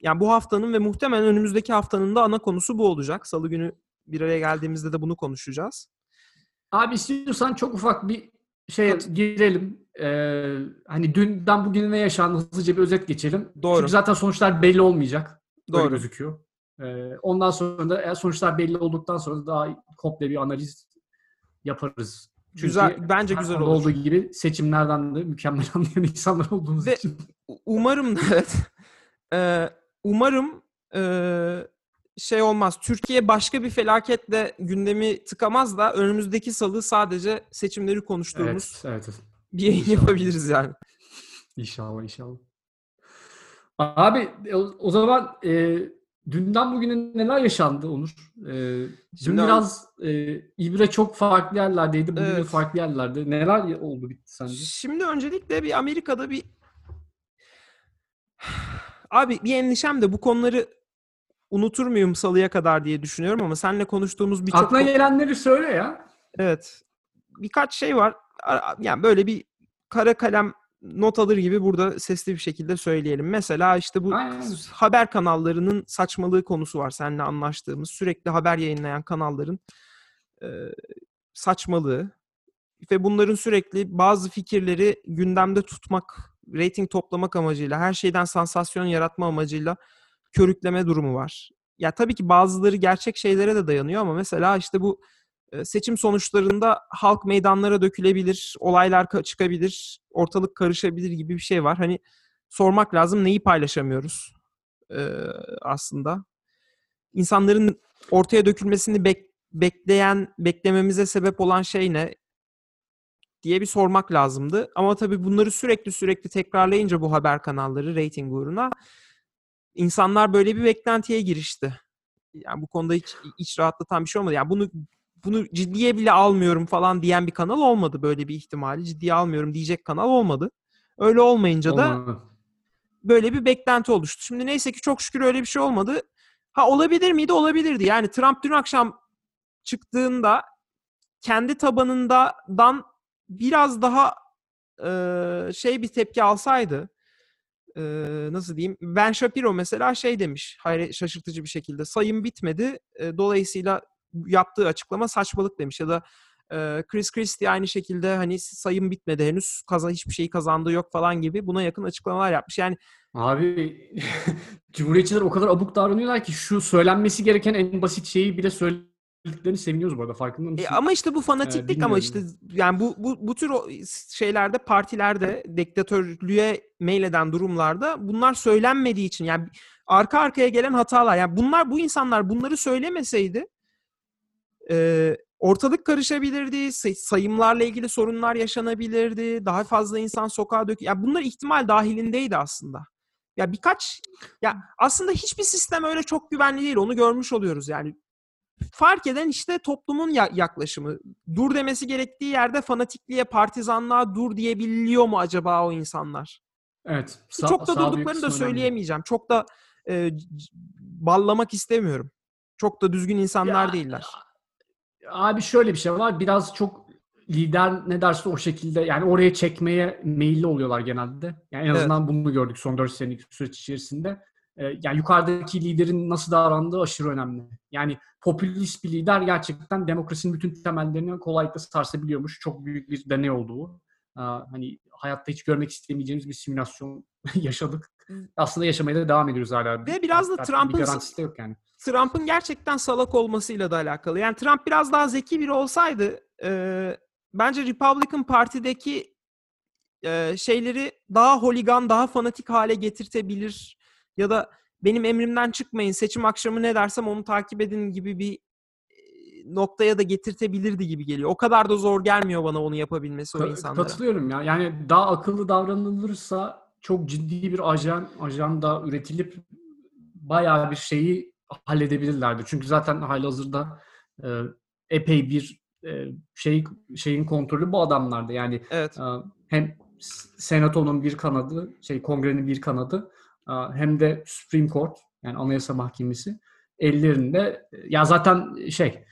yani bu haftanın ve muhtemelen önümüzdeki haftanın da ana konusu bu olacak. Salı günü bir araya geldiğimizde de bunu konuşacağız. Abi istiyorsan çok ufak bir şey girelim. Ee, hani dünden bugüne ne yaşandı hızlıca bir özet geçelim. Doğru. Çünkü zaten sonuçlar belli olmayacak. Böyle Doğru. gözüküyor. Ee, ondan sonra da sonuçlar belli olduktan sonra daha komple bir analiz yaparız. Çünkü Güzel- bence güzel olur. olduğu gibi seçimlerden de mükemmel anlayan insanlar olduğumuz Ve- için. Umarım da evet. Ee, umarım ee, şey olmaz. Türkiye başka bir felaketle gündemi tıkamaz da önümüzdeki salı sadece seçimleri konuştuğumuz Evet, evet, bir yayın yapabiliriz yani. İnşallah inşallah. Abi o, o zaman e, dünden bugüne neler yaşandı Onur? E, Şimdi şimdi biraz e, İbre çok farklı yerlerdeydi. Bugün de Evet. farklı yerlerde. Neler oldu bitti sence? Şimdi öncelikle bir Amerika'da bir abi bir endişem de bu konuları unutur muyum salıya kadar diye düşünüyorum ama seninle konuştuğumuz birçok Aklına gelenleri söyle ya. evet birkaç şey var. Yani böyle bir kara kalem not alır gibi burada sesli bir şekilde söyleyelim. Mesela işte bu Aynen. haber kanallarının saçmalığı konusu var seninle anlaştığımız. Sürekli haber yayınlayan kanalların e, saçmalığı ve bunların sürekli bazı fikirleri gündemde tutmak, reyting toplamak amacıyla, her şeyden sansasyon yaratma amacıyla körükleme durumu var. Ya tabii ki bazıları gerçek şeylere de dayanıyor ama mesela işte bu e, seçim sonuçlarında halk meydanlara dökülebilir, olaylar ka- çıkabilir, ortalık karışabilir gibi bir şey var. Hani sormak lazım neyi paylaşamıyoruz e, aslında. İnsanların ortaya dökülmesini bek- bekleyen, beklememize sebep olan şey ne diye bir sormak lazımdı. Ama tabii bunları sürekli sürekli tekrarlayınca bu haber kanalları reyting uğruna insanlar böyle bir beklentiye girişti. Yani bu konuda hiç iç rahatlatan bir şey olmadı. Yani bunu bunu ciddiye bile almıyorum falan diyen bir kanal olmadı böyle bir ihtimali. Ciddiye almıyorum diyecek kanal olmadı. Öyle olmayınca da Olmadı. böyle bir beklenti oluştu. Şimdi neyse ki çok şükür öyle bir şey olmadı. Ha olabilir miydi? Olabilirdi. Yani Trump dün akşam çıktığında kendi tabanından biraz daha e, şey bir tepki alsaydı e, nasıl diyeyim? Ben Shapiro mesela şey demiş hayır şaşırtıcı bir şekilde sayım bitmedi. E, dolayısıyla yaptığı açıklama saçmalık demiş ya da e, Chris Christie aynı şekilde hani sayım bitmedi henüz kaza hiçbir şeyi kazandığı yok falan gibi buna yakın açıklamalar yapmış. Yani Abi Cumhuriyetçiler o kadar abuk davranıyorlar ki şu söylenmesi gereken en basit şeyi bile söylediklerini seviniyoruz bu arada farkında mısın? E, ama işte bu fanatiklik ama işte yani bu bu bu tür şeylerde partilerde diktatörlüğe meyleden durumlarda bunlar söylenmediği için yani arka arkaya gelen hatalar yani bunlar bu insanlar bunları söylemeseydi e, ortalık karışabilirdi say- sayımlarla ilgili sorunlar yaşanabilirdi daha fazla insan sokağa dök yani bunlar ihtimal dahilindeydi aslında. Ya birkaç ya aslında hiçbir sistem öyle çok güvenli değil onu görmüş oluyoruz yani fark eden işte toplumun ya- yaklaşımı. Dur demesi gerektiği yerde fanatikliğe, partizanlığa dur diyebiliyor mu acaba o insanlar? Evet. Sağ- çok da durduklarını da kısmı önemli. söyleyemeyeceğim. Çok da e, ballamak istemiyorum. Çok da düzgün insanlar Ya, değiller. Abi şöyle bir şey var. Biraz çok lider ne derse o şekilde yani oraya çekmeye meyilli oluyorlar genelde. Yani en Evet. azından bunu gördük son 4 senelik süreç içerisinde. Ee, yani yukarıdaki liderin nasıl davrandığı aşırı önemli. Yani popülist bir lider gerçekten demokrasinin bütün temellerini kolaylıkla sarsabiliyormuş. Çok büyük bir deney oldu bu. Aa, hani hayatta hiç görmek istemeyeceğimiz bir simülasyon yaşadık. Aslında yaşamaya da devam ediyoruz hala. Ve biraz da Trump'ın yok yani. Trump'ın gerçekten salak olmasıyla da alakalı. Yani Trump biraz daha zeki biri olsaydı e, bence Republican Parti'deki e, şeyleri daha holigan, daha fanatik hale getirtebilir ya da benim emrimden çıkmayın, seçim akşamı ne dersem onu takip edin gibi bir noktaya da getirtebilirdi gibi geliyor. O kadar da zor gelmiyor bana onu yapabilmesi o Ka- insanlara. Katılıyorum ya. Yani daha akıllı davranılırsa çok ciddi bir ajan ajanda üretilip bayağı bir şeyi halledebilirlerdi. Çünkü zaten halihazırda e, epey bir e, şey şeyin kontrolü bu adamlarda. Yani Evet. e, hem senatonun bir kanadı, şey kongrenin bir kanadı hem de Supreme Court yani Anayasa Mahkemesi ellerinde e, ya zaten şey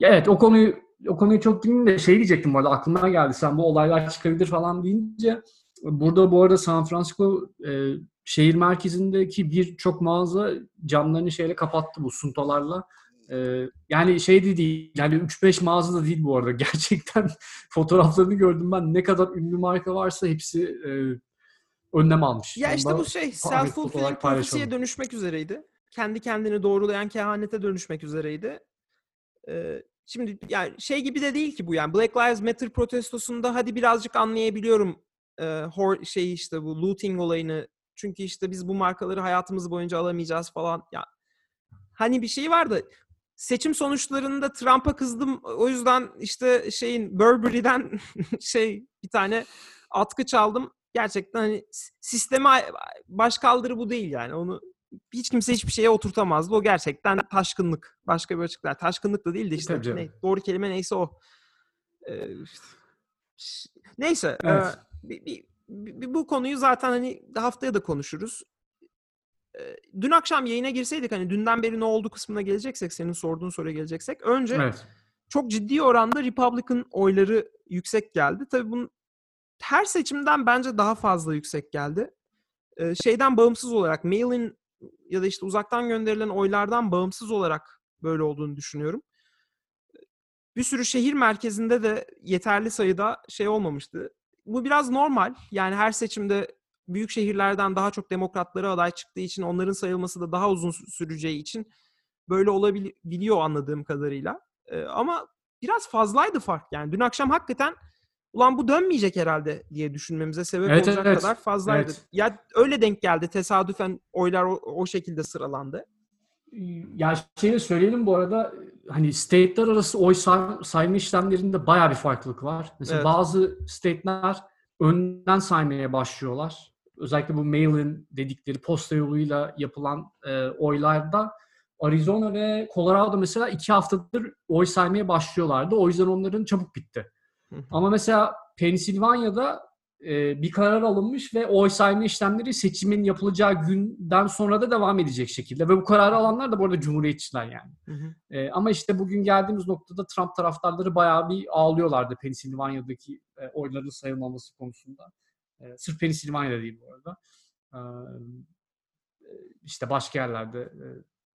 evet o konuyu o konuyu çok bilmiyorum de şey diyecektim bu arada aklıma geldi. Sen bu olaylar çıkabilir falan deyince burada bu arada San Francisco e, şehir merkezindeki birçok mağaza camlarını şeyle kapattı bu suntalarla. E, yani şey de değil yani 3-5 mağaza da değil bu arada. Gerçekten fotoğraflarını gördüm ben. Ne kadar ünlü marka varsa hepsi e, önlem almış. Ya işte bu şey self-fulfilling prophecy'ye dönüşmek üzereydi. Kendi kendini doğrulayan kehanete dönüşmek üzereydi. Ee, şimdi yani şey gibi de değil ki bu yani Black Lives Matter protestosunda hadi birazcık anlayabiliyorum e, hor şey işte bu looting olayını. Çünkü işte biz bu markaları hayatımız boyunca alamayacağız falan. Ya hani bir şey vardı. Seçim sonuçlarında Trump'a kızdım. O yüzden işte şeyin Burberry'den şey bir tane atkı çaldım. Gerçekten hani sisteme başkaldırı bu değil yani. Onu hiç kimse hiçbir şeye oturtamazdı. O gerçekten taşkınlık. Başka bir açıklar. Taşkınlık da değil de işte Tabii canım. ne- doğru kelime neyse o. Ee, işte- neyse. e, Evet. bir- bir- bir- bu konuyu zaten hani haftaya da konuşuruz. Ee, Dün akşam yayına girseydik hani dünden beri ne oldu kısmına geleceksek senin sorduğun soruya geleceksek önce Evet. çok ciddi oranda Republican oyları yüksek geldi. Tabii bunun her seçimden bence daha fazla yüksek geldi. Ee, şeyden bağımsız olarak mail-in ya da işte uzaktan gönderilen oylardan bağımsız olarak böyle olduğunu düşünüyorum. Bir sürü şehir merkezinde de yeterli sayıda şey olmamıştı. Bu biraz normal. Yani her seçimde büyük şehirlerden daha çok demokratlara aday çıktığı için onların sayılması da daha uzun sü- süreceği için böyle olabiliyor anladığım kadarıyla. Ee, ama biraz fazlaydı fark yani. Dün akşam hakikaten ulan bu dönmeyecek herhalde diye düşünmemize sebep Evet, olacak evet. kadar fazlaydı. Evet. Ya öyle denk geldi. Tesadüfen oylar o, o şekilde sıralandı. Ya şeyi söyleyelim bu arada hani state'ler arası oy say- sayma işlemlerinde bayağı bir farklılık var. Mesela Evet. bazı state'ler önden saymaya başlıyorlar. Özellikle bu mail-in dedikleri posta yoluyla yapılan e, oylarda Arizona ve Colorado mesela iki haftadır oy saymaya başlıyorlardı. O yüzden onların çabuk bitti. Ama mesela Pensilvanya'da e, bir karar alınmış ve oy sayma işlemleri seçimin yapılacağı günden sonra da devam edecek şekilde. Ve bu kararı alanlar da bu arada cumhuriyetçiler yani. Hı hı. E, ama işte bugün geldiğimiz noktada Trump taraftarları bayağı bir ağlıyorlardı Pensilvanya'daki e, oyların sayılmaması konusunda. E, sırf Pensilvanya'da değil bu arada. E, işte başka yerlerde e,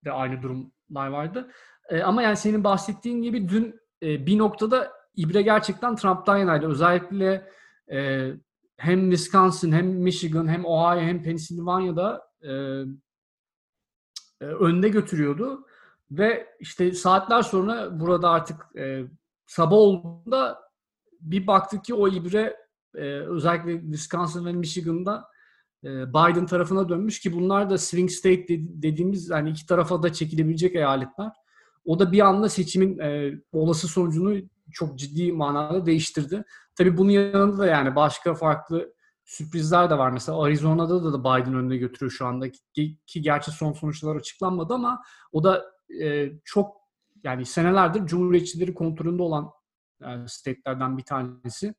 de aynı durumlar vardı. E, ama yani senin bahsettiğin gibi dün e, bir noktada ibre gerçekten Trump'tan yanaydı. Özellikle e, hem Wisconsin hem Michigan hem Ohio hem Pennsylvania'da e, e, önde götürüyordu. Ve işte saatler sonra burada artık e, sabah olduğunda bir baktık ki o ibre e, özellikle Wisconsin ve Michigan'da e, Biden tarafına dönmüş ki bunlar da swing state de- dediğimiz yani iki tarafa da çekilebilecek eyaletler. O da bir anda seçimin e, olası sonucunu çok ciddi manada değiştirdi. Tabii bunun yanında da yani başka farklı sürprizler de var. Mesela Arizona'da da, da Biden önüne götürüyor şu anda ki, ki gerçi son sonuçlar açıklanmadı ama o da e, çok yani senelerdir Cumhuriyetçileri kontrolünde olan e, state'lerden bir tanesi.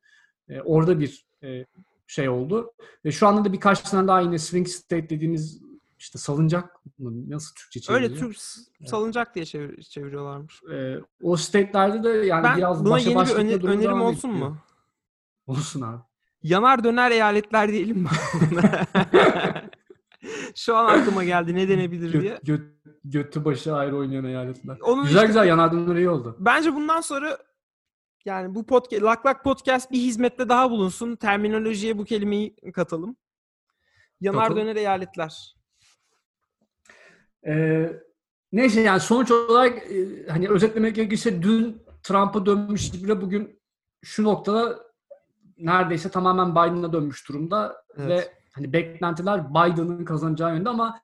E, orada bir e, şey oldu. Ve şu anda da birkaç tane daha yine swing state dediğimiz işte salıncak mı? nasıl Türkçe Öyle çevriliyor? Türk salıncak diye çevir- çeviriyorlarmış. E, o state'lerde de yani Ben biraz buna başa yeni bir baş gitme öne- durumu önerim olsun mu? Olsun abi. Yanar döner eyaletler diyelim mi? Şu an aklıma geldi ne denebilir diye. Gö- gö- götü başı ayrı oynayan eyaletler. Onun güzel işte- güzel yanardımları iyi oldu. Bence bundan sonra yani bu podcast, Lak Lak Podcast bir hizmette daha bulunsun. Terminolojiye bu kelimeyi katalım. Yanar Katalım. döner eyaletler. Ee, neyse yani sonuç olarak e, hani özetlemek gerekirse dün Trump'a dönmüş bile bugün şu noktada neredeyse tamamen Biden'a dönmüş durumda Evet. ve hani beklentiler Biden'ın kazanacağı yönde ama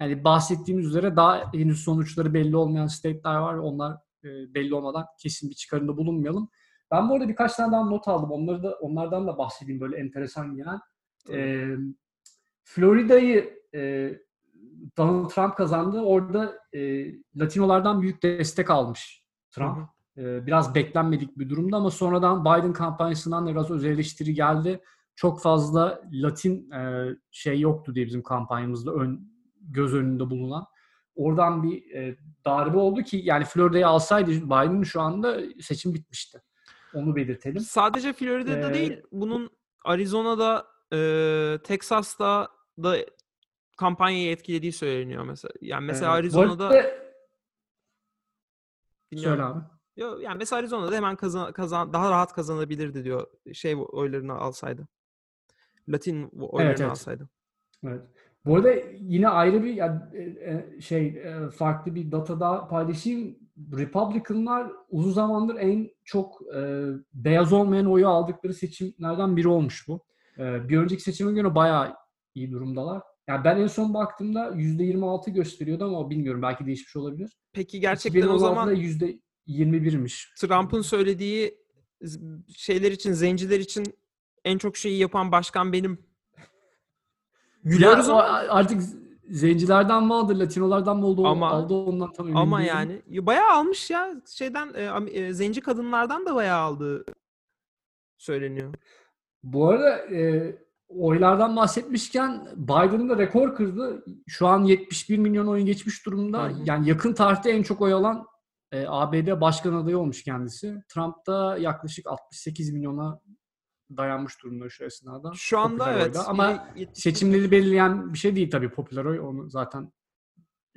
yani bahsettiğimiz üzere daha henüz sonuçları belli olmayan state'ler var. Onlar e, belli olmadan kesin bir çıkarımda bulunmayalım. Ben bu arada birkaç tane daha not aldım. Onları da onlardan da bahsedeyim böyle enteresan gelen. Ee, Florida'yı e, Donald Trump kazandı. Orada e, Latinolardan büyük destek almış Trump. E, biraz beklenmedik bir durumda ama sonradan Biden kampanyasından da biraz öz eleştiri geldi. Çok fazla Latin e, şey yoktu diye bizim kampanyamızda ön, göz önünde bulunan. Oradan bir e, darbe oldu ki yani Florida'yı alsaydı Biden şu anda seçim bitmişti. Onu belirtelim. Sadece Florida'da Ee, değil, bunun Arizona'da, e, Texas'ta da kampanyayı etkilediği söyleniyor mesela. Yani mesela bu Arizona'da bilmiyorum. Söyle abi. Yo, yani mesela Arizona'da hemen kazan, kazan daha rahat kazanabilirdi diyor şey oylarını alsaydı. Latin oylarını evet. alsaydı. Evet. Bu arada yine ayrı bir yani, e, e, şey e, farklı bir data daha paylaşayım. Republicanlar uzun zamandır en çok e, beyaz olmayan oyu aldıkları seçimlerden biri olmuş bu. E, bir önceki seçime göre bayağı iyi durumdalar. Yani ben en son baktığımda %26 gösteriyordu ama bilmiyorum belki değişmiş olabilir. Peki gerçekten o 2016'da zaman %21'miş. Trump'ın söylediği şeyler için, zenciler için en çok şeyi yapan başkan benim. Gülüyoruz Ya, o ama, artık zencilerden mi aldı, Latinolardan mı oldu, Ama- aldı ondan tam emin ama değilim. yani ya bayağı almış ya şeyden e, e, zenci kadınlardan da bayağı aldığı söyleniyor. Bu arada e, oylardan bahsetmişken Biden'ın da rekor kırdı. Şu an 71 milyon oy geçmiş durumda. Hı hı. Yani yakın tarihte en çok oy alan e, ABD başkan adayı olmuş kendisi. Trump da yaklaşık 68 milyona dayanmış durumda şu esnada. Şu anda Popüler evet. oyda. Ama seçimleri belirleyen bir şey değil tabii popüler oy. Onu zaten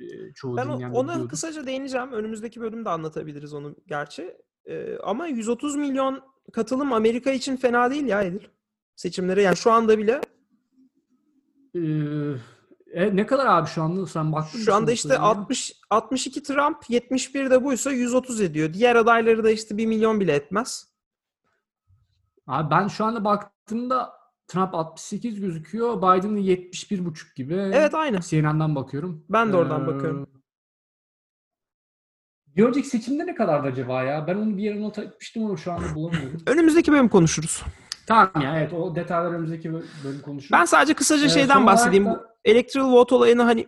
e, çoğu Ben dinleyen ona biliyordur. kısaca değineceğim. Önümüzdeki bölümde anlatabiliriz onu gerçi. Ee, ama 130 milyon katılım Amerika için fena değil ya Edil. Seçimlere yani şu anda bile Ee, e, ne kadar abi şu anda sen baktın Şu anda işte sonuçlarına? 60 62 Trump, 71 de buysa 130 ediyor. Diğer adayları da işte 1 milyon bile etmez. Abi ben şu anda baktığımda Trump 68 gözüküyor. Biden 71,5 gibi. Evet aynı. CNN'den bakıyorum. Ben de oradan Ee, bakıyorum. Bir önceki seçimde ne kadardı acaba ya? Ben onu bir yere not etmiştim ama şu anda bulamıyorum. Önümüzdeki bölüm konuşuruz. Tamam ya evet o detaylar önümüzdeki böl- bölüm konuşuruz. Ben sadece kısaca Ee, şeyden bahsedeyim. Da- electoral vote olayını hani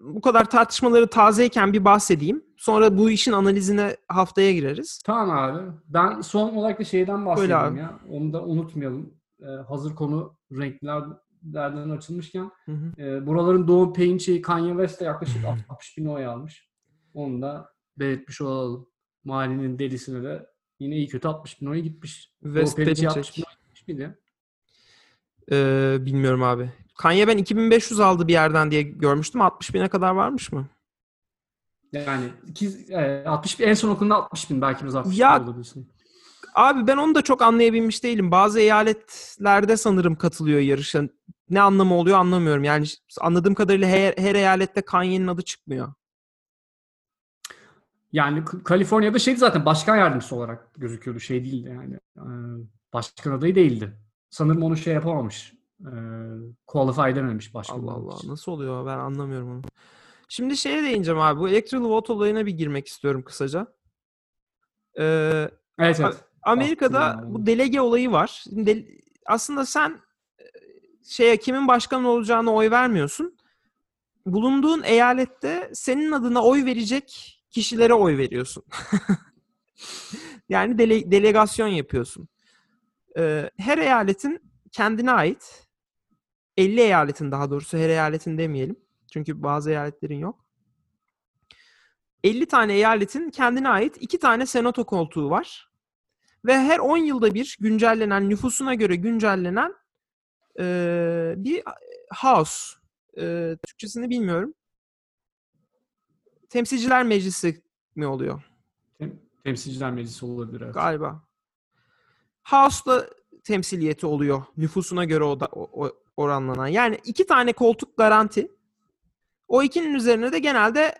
bu kadar tartışmaları tazeyken bir bahsedeyim. Sonra bu işin analizine haftaya gireriz. Tamam abi. Ben son olarak da şeyden bahsedeyim ya. Onu da unutmayalım. Ee, hazır konu renklerden açılmışken. Hı hı. E, buraların Doğu Payne'i Kanye West de yaklaşık 60 bin oy almış. Onu da belirtmiş olalım. Mahallenin delisine de yine iyi kötü 60 bin oy gitmiş. West Payne'i 60 Perinçek. bin gitmiş miydi? Ee, bilmiyorum abi. Kanye ben 2500 aldı bir yerden diye görmüştüm. 60 bine kadar varmış mı? Yani iki, e, 60 bin, en son okulunda 60 bin belki biraz 60 Ya- bin olabilirsin. Abi ben onu da çok anlayabilmiş değilim. Bazı eyaletlerde sanırım katılıyor yarışa. Ne anlamı oluyor anlamıyorum. Yani anladığım kadarıyla her, her eyalette Kanye'nin adı çıkmıyor. Yani Kaliforniya'da şeydi zaten başkan yardımcısı olarak gözüküyordu. Şey değildi yani. E, başkan adayı değildi. Sanırım onu şey yapamamış. E, qualify edememiş başkan Allah Allah için. nasıl oluyor ben anlamıyorum onu. Şimdi şeye değineceğim abi. Bu electoral vote olayına bir girmek istiyorum kısaca. Ee, Evet evet. Amerika'da bu delege olayı var. Şimdi del- aslında sen e, şeye kimin başkan olacağına oy vermiyorsun. Bulunduğun eyalette senin adına oy verecek kişilere oy veriyorsun. yani dele- delegasyon yapıyorsun. Ee, her eyaletin kendine ait 50 eyaletin daha doğrusu her eyaletin demeyelim. Çünkü bazı eyaletlerin yok. 50 tane eyaletin kendine ait iki tane senato koltuğu var. Ve her 10 yılda bir güncellenen, nüfusuna göre güncellenen eee, bir house. Eee, Türkçesini bilmiyorum. Temsilciler Meclisi mi oluyor? Tem- Temsilciler Meclisi olabilir evet. Galiba. House'da temsiliyeti oluyor. Nüfusuna göre o da, o- o- oranlanan. Yani iki tane koltuk garanti. O ikinin üzerine de genelde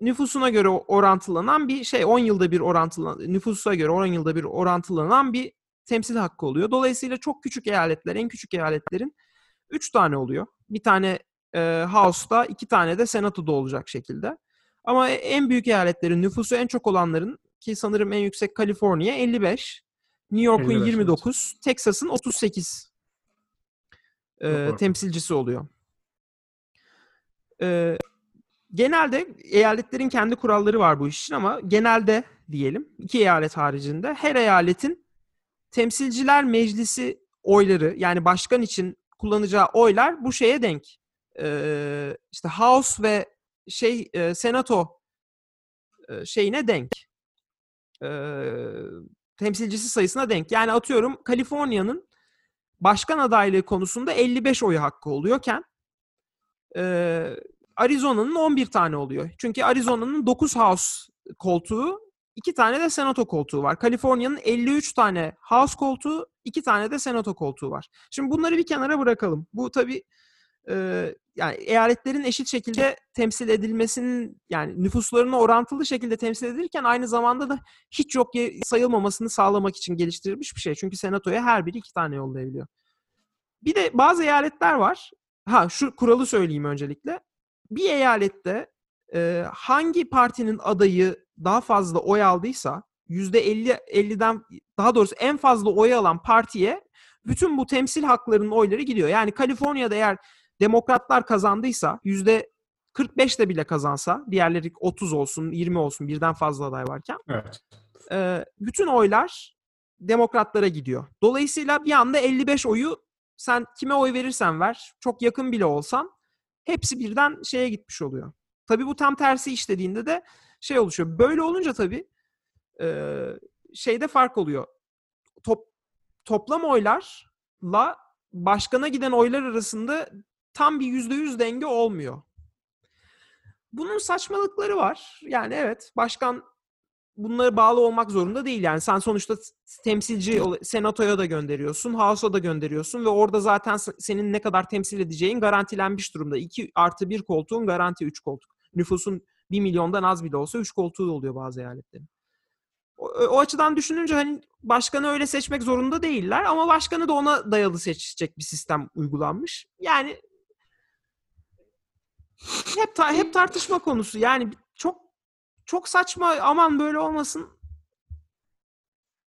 nüfusuna göre orantılanan bir şey. 10 yılda bir orantılanan, nüfusa göre 10 yılda bir orantılanan bir temsil hakkı oluyor. Dolayısıyla çok küçük eyaletler, en küçük eyaletlerin 3 tane oluyor. Bir tane e, House'da, iki tane de Senato'da olacak şekilde. Ama en büyük eyaletlerin, nüfusu en çok olanların ki sanırım en yüksek Kaliforniya 55, New York'un 55, evet. 29, Texas'ın 38 e, temsilcisi oluyor. E, genelde eyaletlerin kendi kuralları var bu iş için ama genelde diyelim. iki eyalet haricinde her eyaletin temsilciler meclisi oyları yani başkan için kullanacağı oylar bu şeye denk. Ee, işte House ve şey e, Senato e, şeyine denk. Ee, temsilcisi sayısına denk. Yani atıyorum Kaliforniya'nın başkan adaylığı konusunda 55 oyu hakkı oluyorken e, Arizona'nın 11 tane oluyor. Çünkü Arizona'nın 9 House koltuğu, 2 tane de Senato koltuğu var. Kaliforniya'nın 53 tane House koltuğu, 2 tane de Senato koltuğu var. Şimdi bunları bir kenara bırakalım. Bu tabii yani eyaletlerin eşit şekilde temsil edilmesinin yani nüfuslarına orantılı şekilde temsil edilirken aynı zamanda da hiç yok sayılmamasını sağlamak için geliştirilmiş bir şey. Çünkü senatoya her biri iki tane yollayabiliyor. Bir de bazı eyaletler var. Ha şu kuralı söyleyeyim öncelikle. Bir eyalette e, hangi partinin adayı daha fazla oy aldıysa %50 50'den daha doğrusu en fazla oy alan partiye bütün bu temsil haklarının oyları gidiyor. Yani Kaliforniya'da eğer demokratlar kazandıysa yüzde 45 de bile kazansa diğerleri 30 olsun 20 olsun birden fazla aday varken Evet. e, bütün oylar demokratlara gidiyor. Dolayısıyla bir anda 55 oyu sen kime oy verirsen ver çok yakın bile olsan hepsi birden şeye gitmiş oluyor. Tabii bu tam tersi işlediğinde de şey oluşuyor. Böyle olunca tabii e, şeyde fark oluyor. Top, toplam oylarla başkana giden oylar arasında tam bir yüzde yüz denge olmuyor. Bunun saçmalıkları var. Yani evet başkan bunlara bağlı olmak zorunda değil. Yani sen sonuçta temsilci senatoya da gönderiyorsun, house'a da gönderiyorsun ve orada zaten senin ne kadar temsil edeceğin garantilenmiş durumda. 2 artı 1 koltuğun garanti 3 koltuk. Nüfusun 1 milyondan az bile olsa 3 koltuğu oluyor bazı eyaletlerin. O, o açıdan düşününce hani başkanı öyle seçmek zorunda değiller ama başkanı da ona dayalı seçecek bir sistem uygulanmış. Yani hep ta- hep tartışma konusu. Yani çok çok saçma aman böyle olmasın.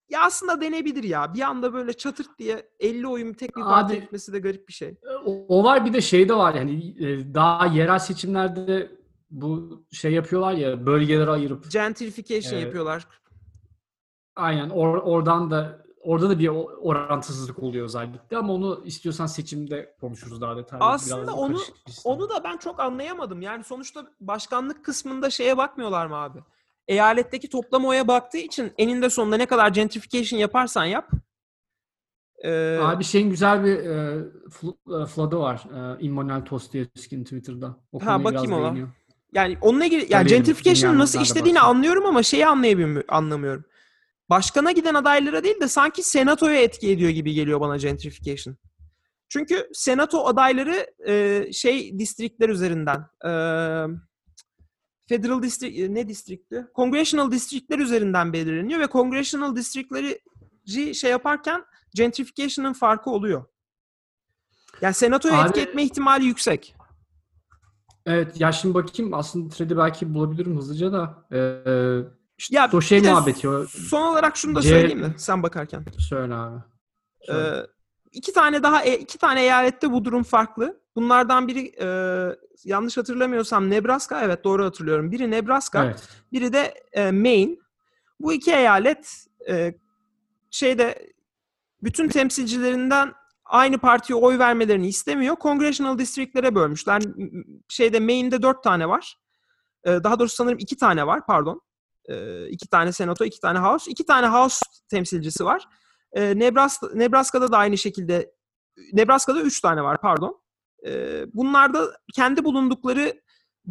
Ya aslında denebilir ya. Bir anda böyle çatırt diye 50 oyun tek bir partiye Abi- gitmesi de garip bir şey. O, o var bir de şey de var yani e, daha yerel seçimlerde bu şey yapıyorlar ya bölgelere ayırıp Gentrification Evet. yapıyorlar. aynen or- oradan da orada da bir orantısızlık oluyor özellikle ama onu istiyorsan seçimde konuşuruz daha detaylı. Aslında Biraz onu-. Onu da ben çok anlayamadım. Yani sonuçta başkanlık kısmında şeye bakmıyorlar mı abi? Eyaletteki toplam oya baktığı için eninde sonunda ne kadar gentrification yaparsan yap. Ee, Abi şeyin güzel bir e, fl- e, flood'u var. E, Immanuel Tostievski'nin Twitter'da. O Ha, bakayım ona. Yani onunla ilgili yani gentrification'ın nasıl işlediğini anlıyorum ama şeyi anlayamıyorum, anlamıyorum. Başkana giden adaylara değil de sanki senatoya etki ediyor gibi geliyor bana gentrification. Çünkü senato adayları e, şey distrikler üzerinden e, federal district e, ne distrikti? Congressional distrikler üzerinden belirleniyor ve congressional distrikleri şey yaparken gentrification'ın farkı oluyor. Yani senatoya Abi- etki etme ihtimali yüksek. Evet ya şimdi bakayım aslında thread'i belki bulabilirim hızlıca da. E, işte Ya o şey de muhabbeti o. Son olarak şunu da C- söyleyeyim mi sen bakarken? Söyle abi. Söyle. Ee, iki tane daha e, iki tane eyalette bu durum farklı. Bunlardan biri e, yanlış hatırlamıyorsam Nebraska evet doğru hatırlıyorum. Biri Nebraska, evet. biri de e, Maine. Bu iki eyalet e, şeyde bütün temsilcilerinden aynı partiye oy vermelerini istemiyor. Congressional districtlere bölmüşler. Şeyde Maine'de dört tane var. E, daha doğrusu sanırım iki tane var pardon. E, iki tane senato, iki tane house. iki tane house temsilcisi var. E, Nebraska, Nebraska'da da aynı şekilde Nebraska'da üç tane var pardon. E, bunlar da kendi bulundukları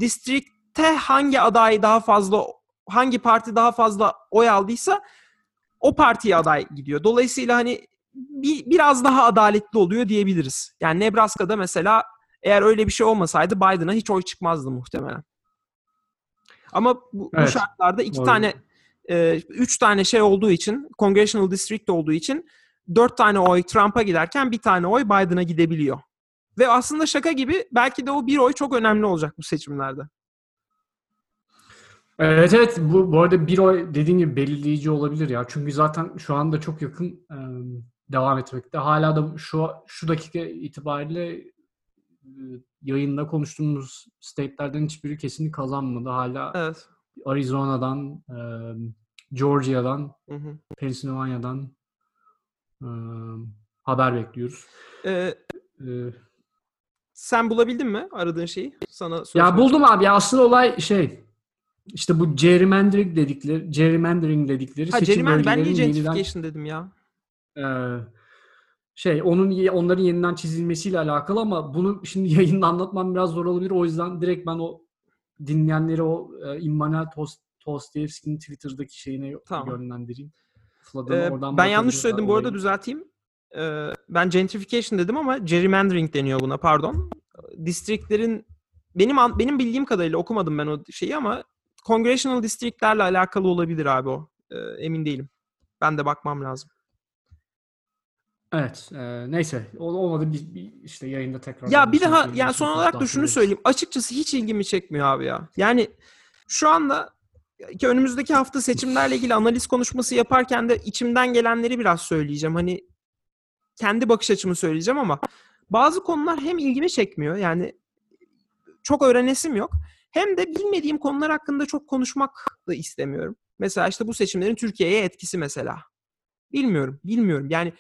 distrikte hangi aday daha fazla hangi parti daha fazla oy aldıysa o partiye aday gidiyor. Dolayısıyla hani bir, biraz daha adaletli oluyor diyebiliriz. Yani Nebraska'da mesela eğer öyle bir şey olmasaydı Biden'a hiç oy çıkmazdı muhtemelen. Ama bu, bu Evet, şartlarda iki doğru. tane e, üç tane şey olduğu için Congressional District olduğu için dört tane oy Trump'a giderken bir tane oy Biden'a gidebiliyor. Ve aslında şaka gibi belki de o bir oy çok önemli olacak bu seçimlerde. Evet evet bu, bu arada bir oy dediğin gibi belirleyici olabilir ya. Çünkü zaten şu anda çok yakın e, devam etmekte. Hala da şu şu dakika itibariyle yayında konuştuğumuz state'lerden hiçbiri kesinlikle kazanmadı. Hala Evet. Arizona'dan e, Georgia'dan, Hı hı. Pennsylvania'dan e, haber bekliyoruz. Ee, E, sen bulabildin mi aradığın şeyi? Sana ya buldum abi. Ya asıl olay şey işte bu gerrymandering dedikleri, gerrymandering dedikleri Ha seçim Jeremy ben niye bölgelerinin yeniden dedim ya? e, şey onun onların yeniden çizilmesiyle alakalı ama bunu şimdi yayında anlatmam biraz zor olabilir. O yüzden direkt ben o dinleyenleri o e, Immanuel Tost, Twitter'daki şeyine Tamam. yönlendireyim. Flad'ını Ee, oradan ben yanlış söyledim bu arada düzelteyim. Ee, ben gentrification dedim ama gerrymandering deniyor buna pardon. Districtlerin benim benim bildiğim kadarıyla okumadım ben o şeyi ama congressional districtlerle alakalı olabilir abi o. Ee, emin değilim. Ben de bakmam lazım. Evet. e, neyse. Olmadı bir, bir işte yayında tekrar. Ya bir daha yani son olarak da şunu söyleyeyim. Açıkçası hiç ilgimi çekmiyor abi ya. Yani şu anda ki önümüzdeki hafta seçimlerle ilgili analiz konuşması yaparken de içimden gelenleri biraz söyleyeceğim. Hani kendi bakış açımı söyleyeceğim ama bazı konular hem ilgimi çekmiyor. Yani çok öğrenesim yok. Hem de bilmediğim konular hakkında çok konuşmak da istemiyorum. Mesela işte bu seçimlerin Türkiye'ye etkisi mesela. Bilmiyorum, bilmiyorum. Yani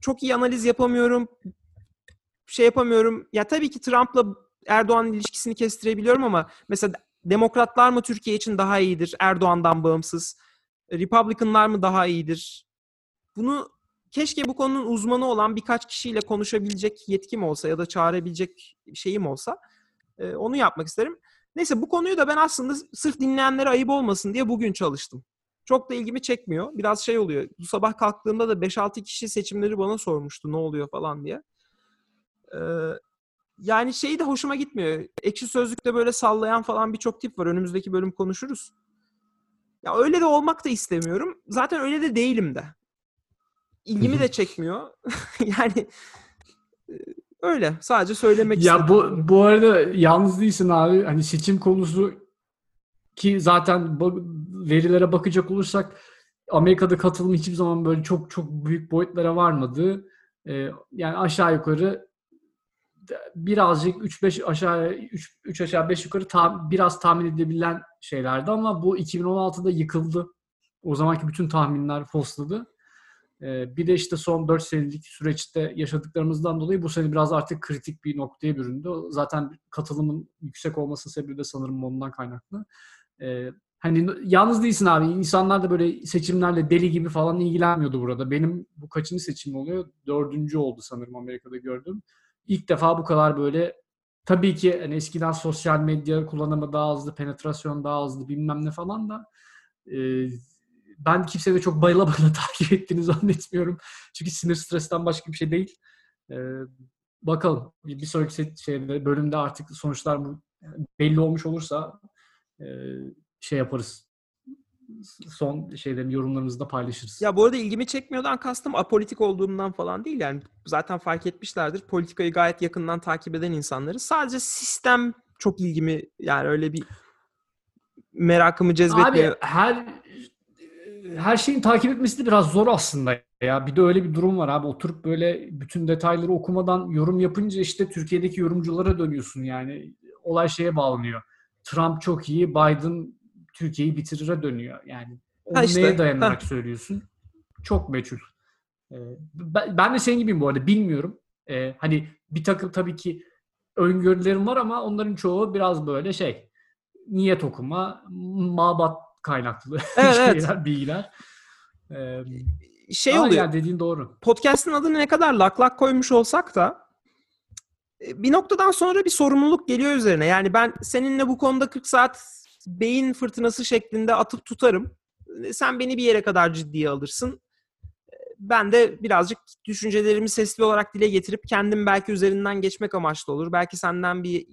çok iyi analiz yapamıyorum. Şey yapamıyorum. Ya tabii ki Trump'la Erdoğan'ın ilişkisini kestirebiliyorum ama mesela demokratlar mı Türkiye için daha iyidir Erdoğan'dan bağımsız? Republicanlar mı daha iyidir? Bunu keşke bu konunun uzmanı olan birkaç kişiyle konuşabilecek yetkim olsa ya da çağırabilecek şeyim olsa onu yapmak isterim. Neyse bu konuyu da ben aslında sırf dinleyenlere ayıp olmasın diye bugün çalıştım. Çok da ilgimi çekmiyor. Biraz şey oluyor. Bu sabah kalktığımda da 5-6 kişi seçimleri bana sormuştu ne oluyor falan diye. Ee, yani şey de hoşuma gitmiyor. Ekşi Sözlük'te böyle sallayan falan birçok tip var. Önümüzdeki bölüm konuşuruz. Ya öyle de olmak da istemiyorum. Zaten öyle de değilim de. İlgimi de çekmiyor. yani e, öyle. Sadece söylemek Ya istedim. bu bu arada yalnız değilsin abi. Hani seçim konusu ki zaten verilere bakacak olursak Amerika'da katılım hiçbir zaman böyle çok çok büyük boyutlara varmadı. Ee, yani aşağı yukarı birazcık 3-5 aşağı 3, 3 aşağı 5 yukarı ta- biraz tahmin edilebilen şeylerdi ama bu 2016'da yıkıldı. O zamanki bütün tahminler fosladı. Ee, bir de işte son 4 senelik süreçte yaşadıklarımızdan dolayı bu sene biraz artık kritik bir noktaya büründü. Zaten katılımın yüksek olması sebebi de sanırım ondan kaynaklı. Ee, hani yalnız değilsin abi. İnsanlar da böyle seçimlerle deli gibi falan ilgilenmiyordu burada. Benim bu kaçıncı seçim oluyor? Dördüncü oldu sanırım Amerika'da gördüm. İlk defa bu kadar böyle tabii ki hani eskiden sosyal medya kullanımı daha azdı, penetrasyon daha azdı bilmem ne falan da e, ben kimseye de çok bayıla bayıla takip ettiğini zannetmiyorum. Çünkü sinir stresten başka bir şey değil. E, bakalım bir, sonraki şeyde, bölümde artık sonuçlar belli olmuş olursa e, şey yaparız. Son şeylerin yorumlarımızı da paylaşırız. Ya bu arada ilgimi çekmiyordan kastım apolitik olduğumdan falan değil. Yani zaten fark etmişlerdir. Politikayı gayet yakından takip eden insanları. Sadece sistem çok ilgimi yani öyle bir merakımı cezbetmiyor. Abi her her şeyin takip etmesi de biraz zor aslında ya. Bir de öyle bir durum var abi. Oturup böyle bütün detayları okumadan yorum yapınca işte Türkiye'deki yorumculara dönüyorsun yani. Olay şeye bağlanıyor. Trump çok iyi, Biden Türkiye'yi bitirir'e dönüyor. Yani onu Ha işte, neye dayanarak ha. söylüyorsun? Çok meçhul. Ee, ben, ben de senin gibiyim bu arada. Bilmiyorum. Ee, hani bir takım tabii ki öngörülerim var ama onların çoğu biraz böyle şey niyet okuma, mabat kaynaklı Evet, evet. şeyler, bilgiler. Ee, Şey oluyor. yani dediğin doğru. podcast'ın adını ne kadar lak lak koymuş olsak da e, bir noktadan sonra bir sorumluluk geliyor üzerine. Yani ben seninle bu konuda 40 saat beyin fırtınası şeklinde atıp tutarım. Sen beni bir yere kadar ciddiye alırsın. Ben de birazcık düşüncelerimi sesli olarak dile getirip kendim belki üzerinden geçmek amaçlı olur. Belki senden bir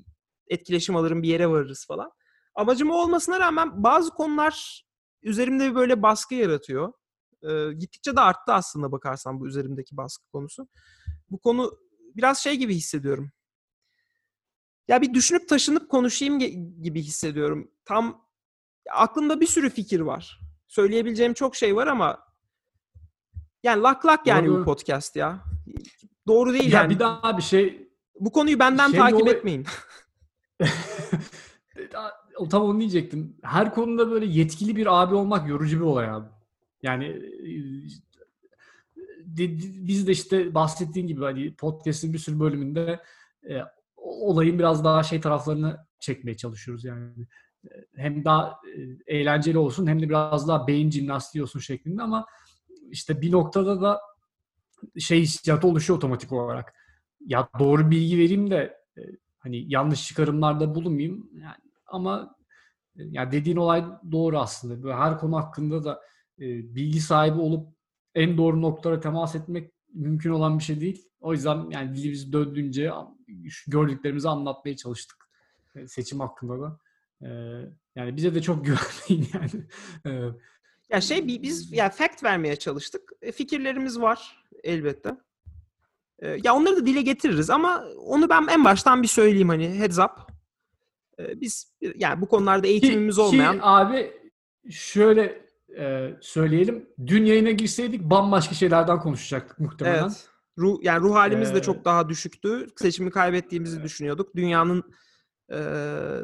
etkileşim alırım bir yere varırız falan. Amacım o olmasına rağmen bazı konular üzerimde bir böyle baskı yaratıyor. Ee, gittikçe de arttı aslında bakarsan bu üzerimdeki baskı konusu. Bu konu biraz şey gibi hissediyorum. Ya bir düşünüp taşınıp konuşayım gibi hissediyorum. Tam aklımda bir sürü fikir var. Söyleyebileceğim çok şey var ama yani lak lak yani Doğru. bu podcast ya. Doğru değil Ya yani. bir daha bir şey Bu konuyu benden şey takip olay- etmeyin. o tam onu diyecektim. Her konuda böyle yetkili bir abi olmak yorucu bir olay abi. Yani e, de- biz de işte bahsettiğin gibi hani podcast'in bir sürü bölümünde e, olayın biraz daha şey taraflarını çekmeye çalışıyoruz yani. Hem daha eğlenceli olsun hem de biraz daha beyin jimnastiği olsun şeklinde ama işte bir noktada da şey hissiyatı oluşuyor otomatik olarak. Ya doğru bilgi vereyim de hani yanlış çıkarımlarda bulunmayayım. Yani ama e, ya dediğin olay doğru aslında. Böyle her konu hakkında da bilgi sahibi olup en doğru noktalara temas etmek mümkün olan bir şey değil. O yüzden yani dilimiz döndüğünce gördüklerimizi anlatmaya çalıştık e, seçim hakkında da. E, yani bize de çok güvenmeyin yani. E, Ya şey bi- biz ya fact vermeye çalıştık. Fikirlerimiz var elbette. Ya onları da dile getiririz ama onu ben en baştan bir söyleyeyim hani heads up. Biz yani bu konularda eğitimimiz Ki- ki olmayan abi şöyle e, söyleyelim. Dün yayına girseydik bambaşka şeylerden konuşacaktık muhtemelen. Evet. Ruh, yani ruh halimiz de Ee, çok daha düşüktü. Seçimi kaybettiğimizi düşünüyorduk. Dünyanın e,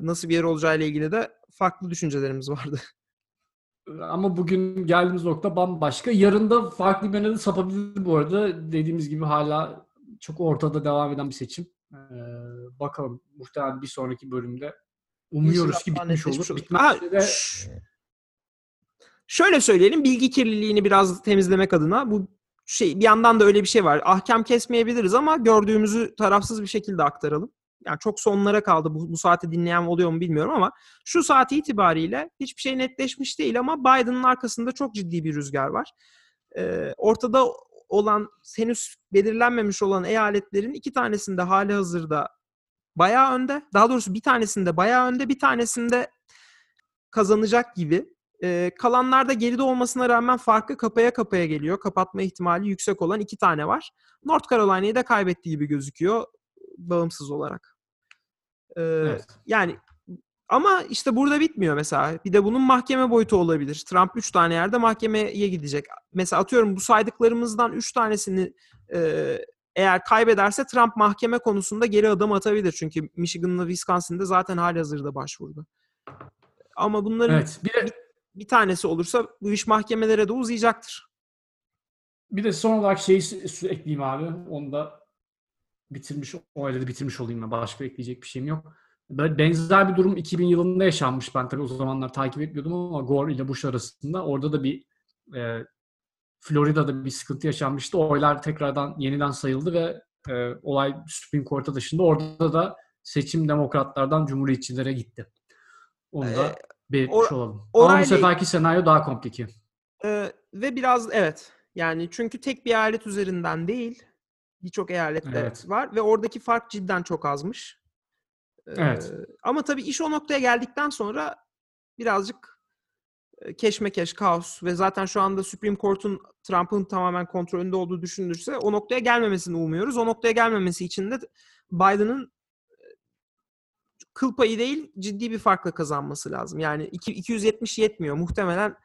nasıl bir yer olacağı ile ilgili de farklı düşüncelerimiz vardı. Ama bugün geldiğimiz nokta bambaşka. Yarın da farklı bir yöne de sapabilir bu arada. Dediğimiz gibi hala çok ortada devam eden bir seçim. Ee, bakalım muhtemelen bir sonraki bölümde umuyoruz ki bitmiş olur. olur. Bitmezse de şöyle söyleyelim bilgi kirliliğini biraz temizlemek adına bu şey bir yandan da öyle bir şey var. Ahkam kesmeyebiliriz ama gördüğümüzü tarafsız bir şekilde aktaralım. Yani çok sonlara kaldı. Bu, bu saati dinleyen oluyor mu bilmiyorum ama şu saat itibariyle hiçbir şey netleşmiş değil ama Biden'ın arkasında çok ciddi bir rüzgar var. Ee, ortada olan henüz belirlenmemiş olan eyaletlerin iki tanesinde hali hazırda bayağı önde. Daha doğrusu bir tanesinde bayağı önde, bir tanesinde kazanacak gibi. Ee, kalanlarda geride olmasına rağmen farkı kapaya kapaya geliyor. Kapatma ihtimali yüksek olan iki tane var. North Carolina'yı da kaybettiği gibi gözüküyor bağımsız olarak. Ee, Evet. Yani ama işte burada bitmiyor mesela. Bir de bunun mahkeme boyutu olabilir. Trump 3 tane yerde mahkemeye gidecek. Mesela atıyorum bu saydıklarımızdan 3 tanesini e, eğer kaybederse Trump mahkeme konusunda geri adım atabilir. Çünkü Michigan'la Wisconsin'de zaten halihazırda başvurdu. Ama bunların evet. Bir de, bir tanesi olursa bu iş mahkemelere de uzayacaktır. bir de son olarak şeyi ekleyeyim abi. Onu da bitirmiş, o ailede bitirmiş olayım ben. Başka ekleyecek bir şeyim yok. Böyle benzer bir durum 2000 yılında yaşanmış. Ben tabii o zamanlar takip etmiyordum ama Gore ile Bush arasında. Orada da bir e, Florida'da bir sıkıntı yaşanmıştı. Oylar tekrardan yeniden sayıldı ve e, olay Supreme Court'a dışında. Orada da seçim demokratlardan cumhuriyetçilere gitti. Onu da Ee, belirtmiş or- olalım. Ama bu orayla- seferki senaryo daha komplike. Ee, ve biraz evet yani çünkü tek bir eyalet üzerinden değil birçok eyalette Evet. var ve oradaki fark cidden çok azmış. Ee, Evet. Ama tabii iş o noktaya geldikten sonra birazcık e, keşmekeş, kaos ve zaten şu anda Supreme Court'un Trump'ın tamamen kontrolünde olduğu düşünülürse o noktaya gelmemesini umuyoruz. O noktaya gelmemesi için de Biden'ın kıl payı değil ciddi bir farkla kazanması lazım. Yani iki- 270 yetmiyor. Muhtemelen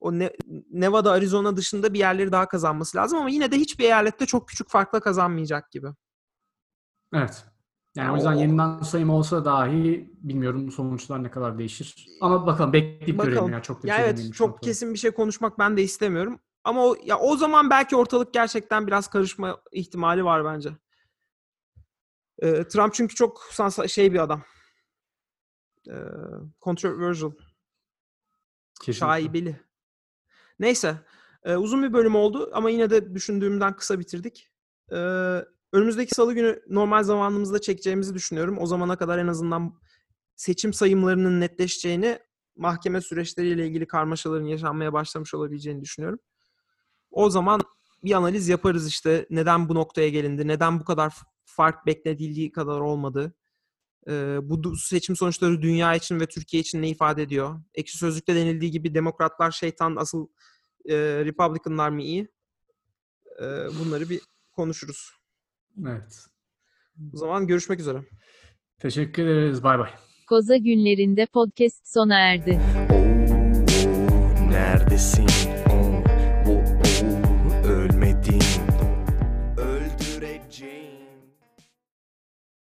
o Ne- Nevada, Arizona dışında bir yerleri daha kazanması lazım ama yine de hiçbir eyalette çok küçük farkla kazanmayacak gibi. Evet. Yani Ya o yüzden o- yeniden sayım olsa dahi bilmiyorum sonuçlar ne kadar değişir. Ama bakalım bekleyip görelim Bakalım. ya çok da Ya şey evet çok noktada. kesin bir şey konuşmak ben de istemiyorum. Ama o, ya o zaman belki ortalık gerçekten biraz karışma ihtimali var bence. Ee, Trump çünkü çok şey bir adam. Ee, controversial, Kesinlikle. şaibeli. Neyse. Ee, uzun bir bölüm oldu ama yine de düşündüğümden kısa bitirdik. Ee, önümüzdeki salı günü normal zamanımızda çekeceğimizi düşünüyorum. O zamana kadar en azından seçim sayımlarının netleşeceğini, mahkeme süreçleriyle ilgili karmaşaların yaşanmaya başlamış olabileceğini düşünüyorum. O zaman bir analiz yaparız işte neden bu noktaya gelindi, neden bu kadar fark beklenildiği kadar olmadı. Ee, bu seçim sonuçları dünya için ve Türkiye için ne ifade ediyor? Ekşi Sözlük'te denildiği gibi demokratlar şeytan, asıl e, Republicanlar mı iyi? Ee, bunları bir konuşuruz. Evet. O zaman görüşmek üzere. Teşekkür ederiz. Bay bay. Koza günlerinde podcast sona erdi. Neredesin?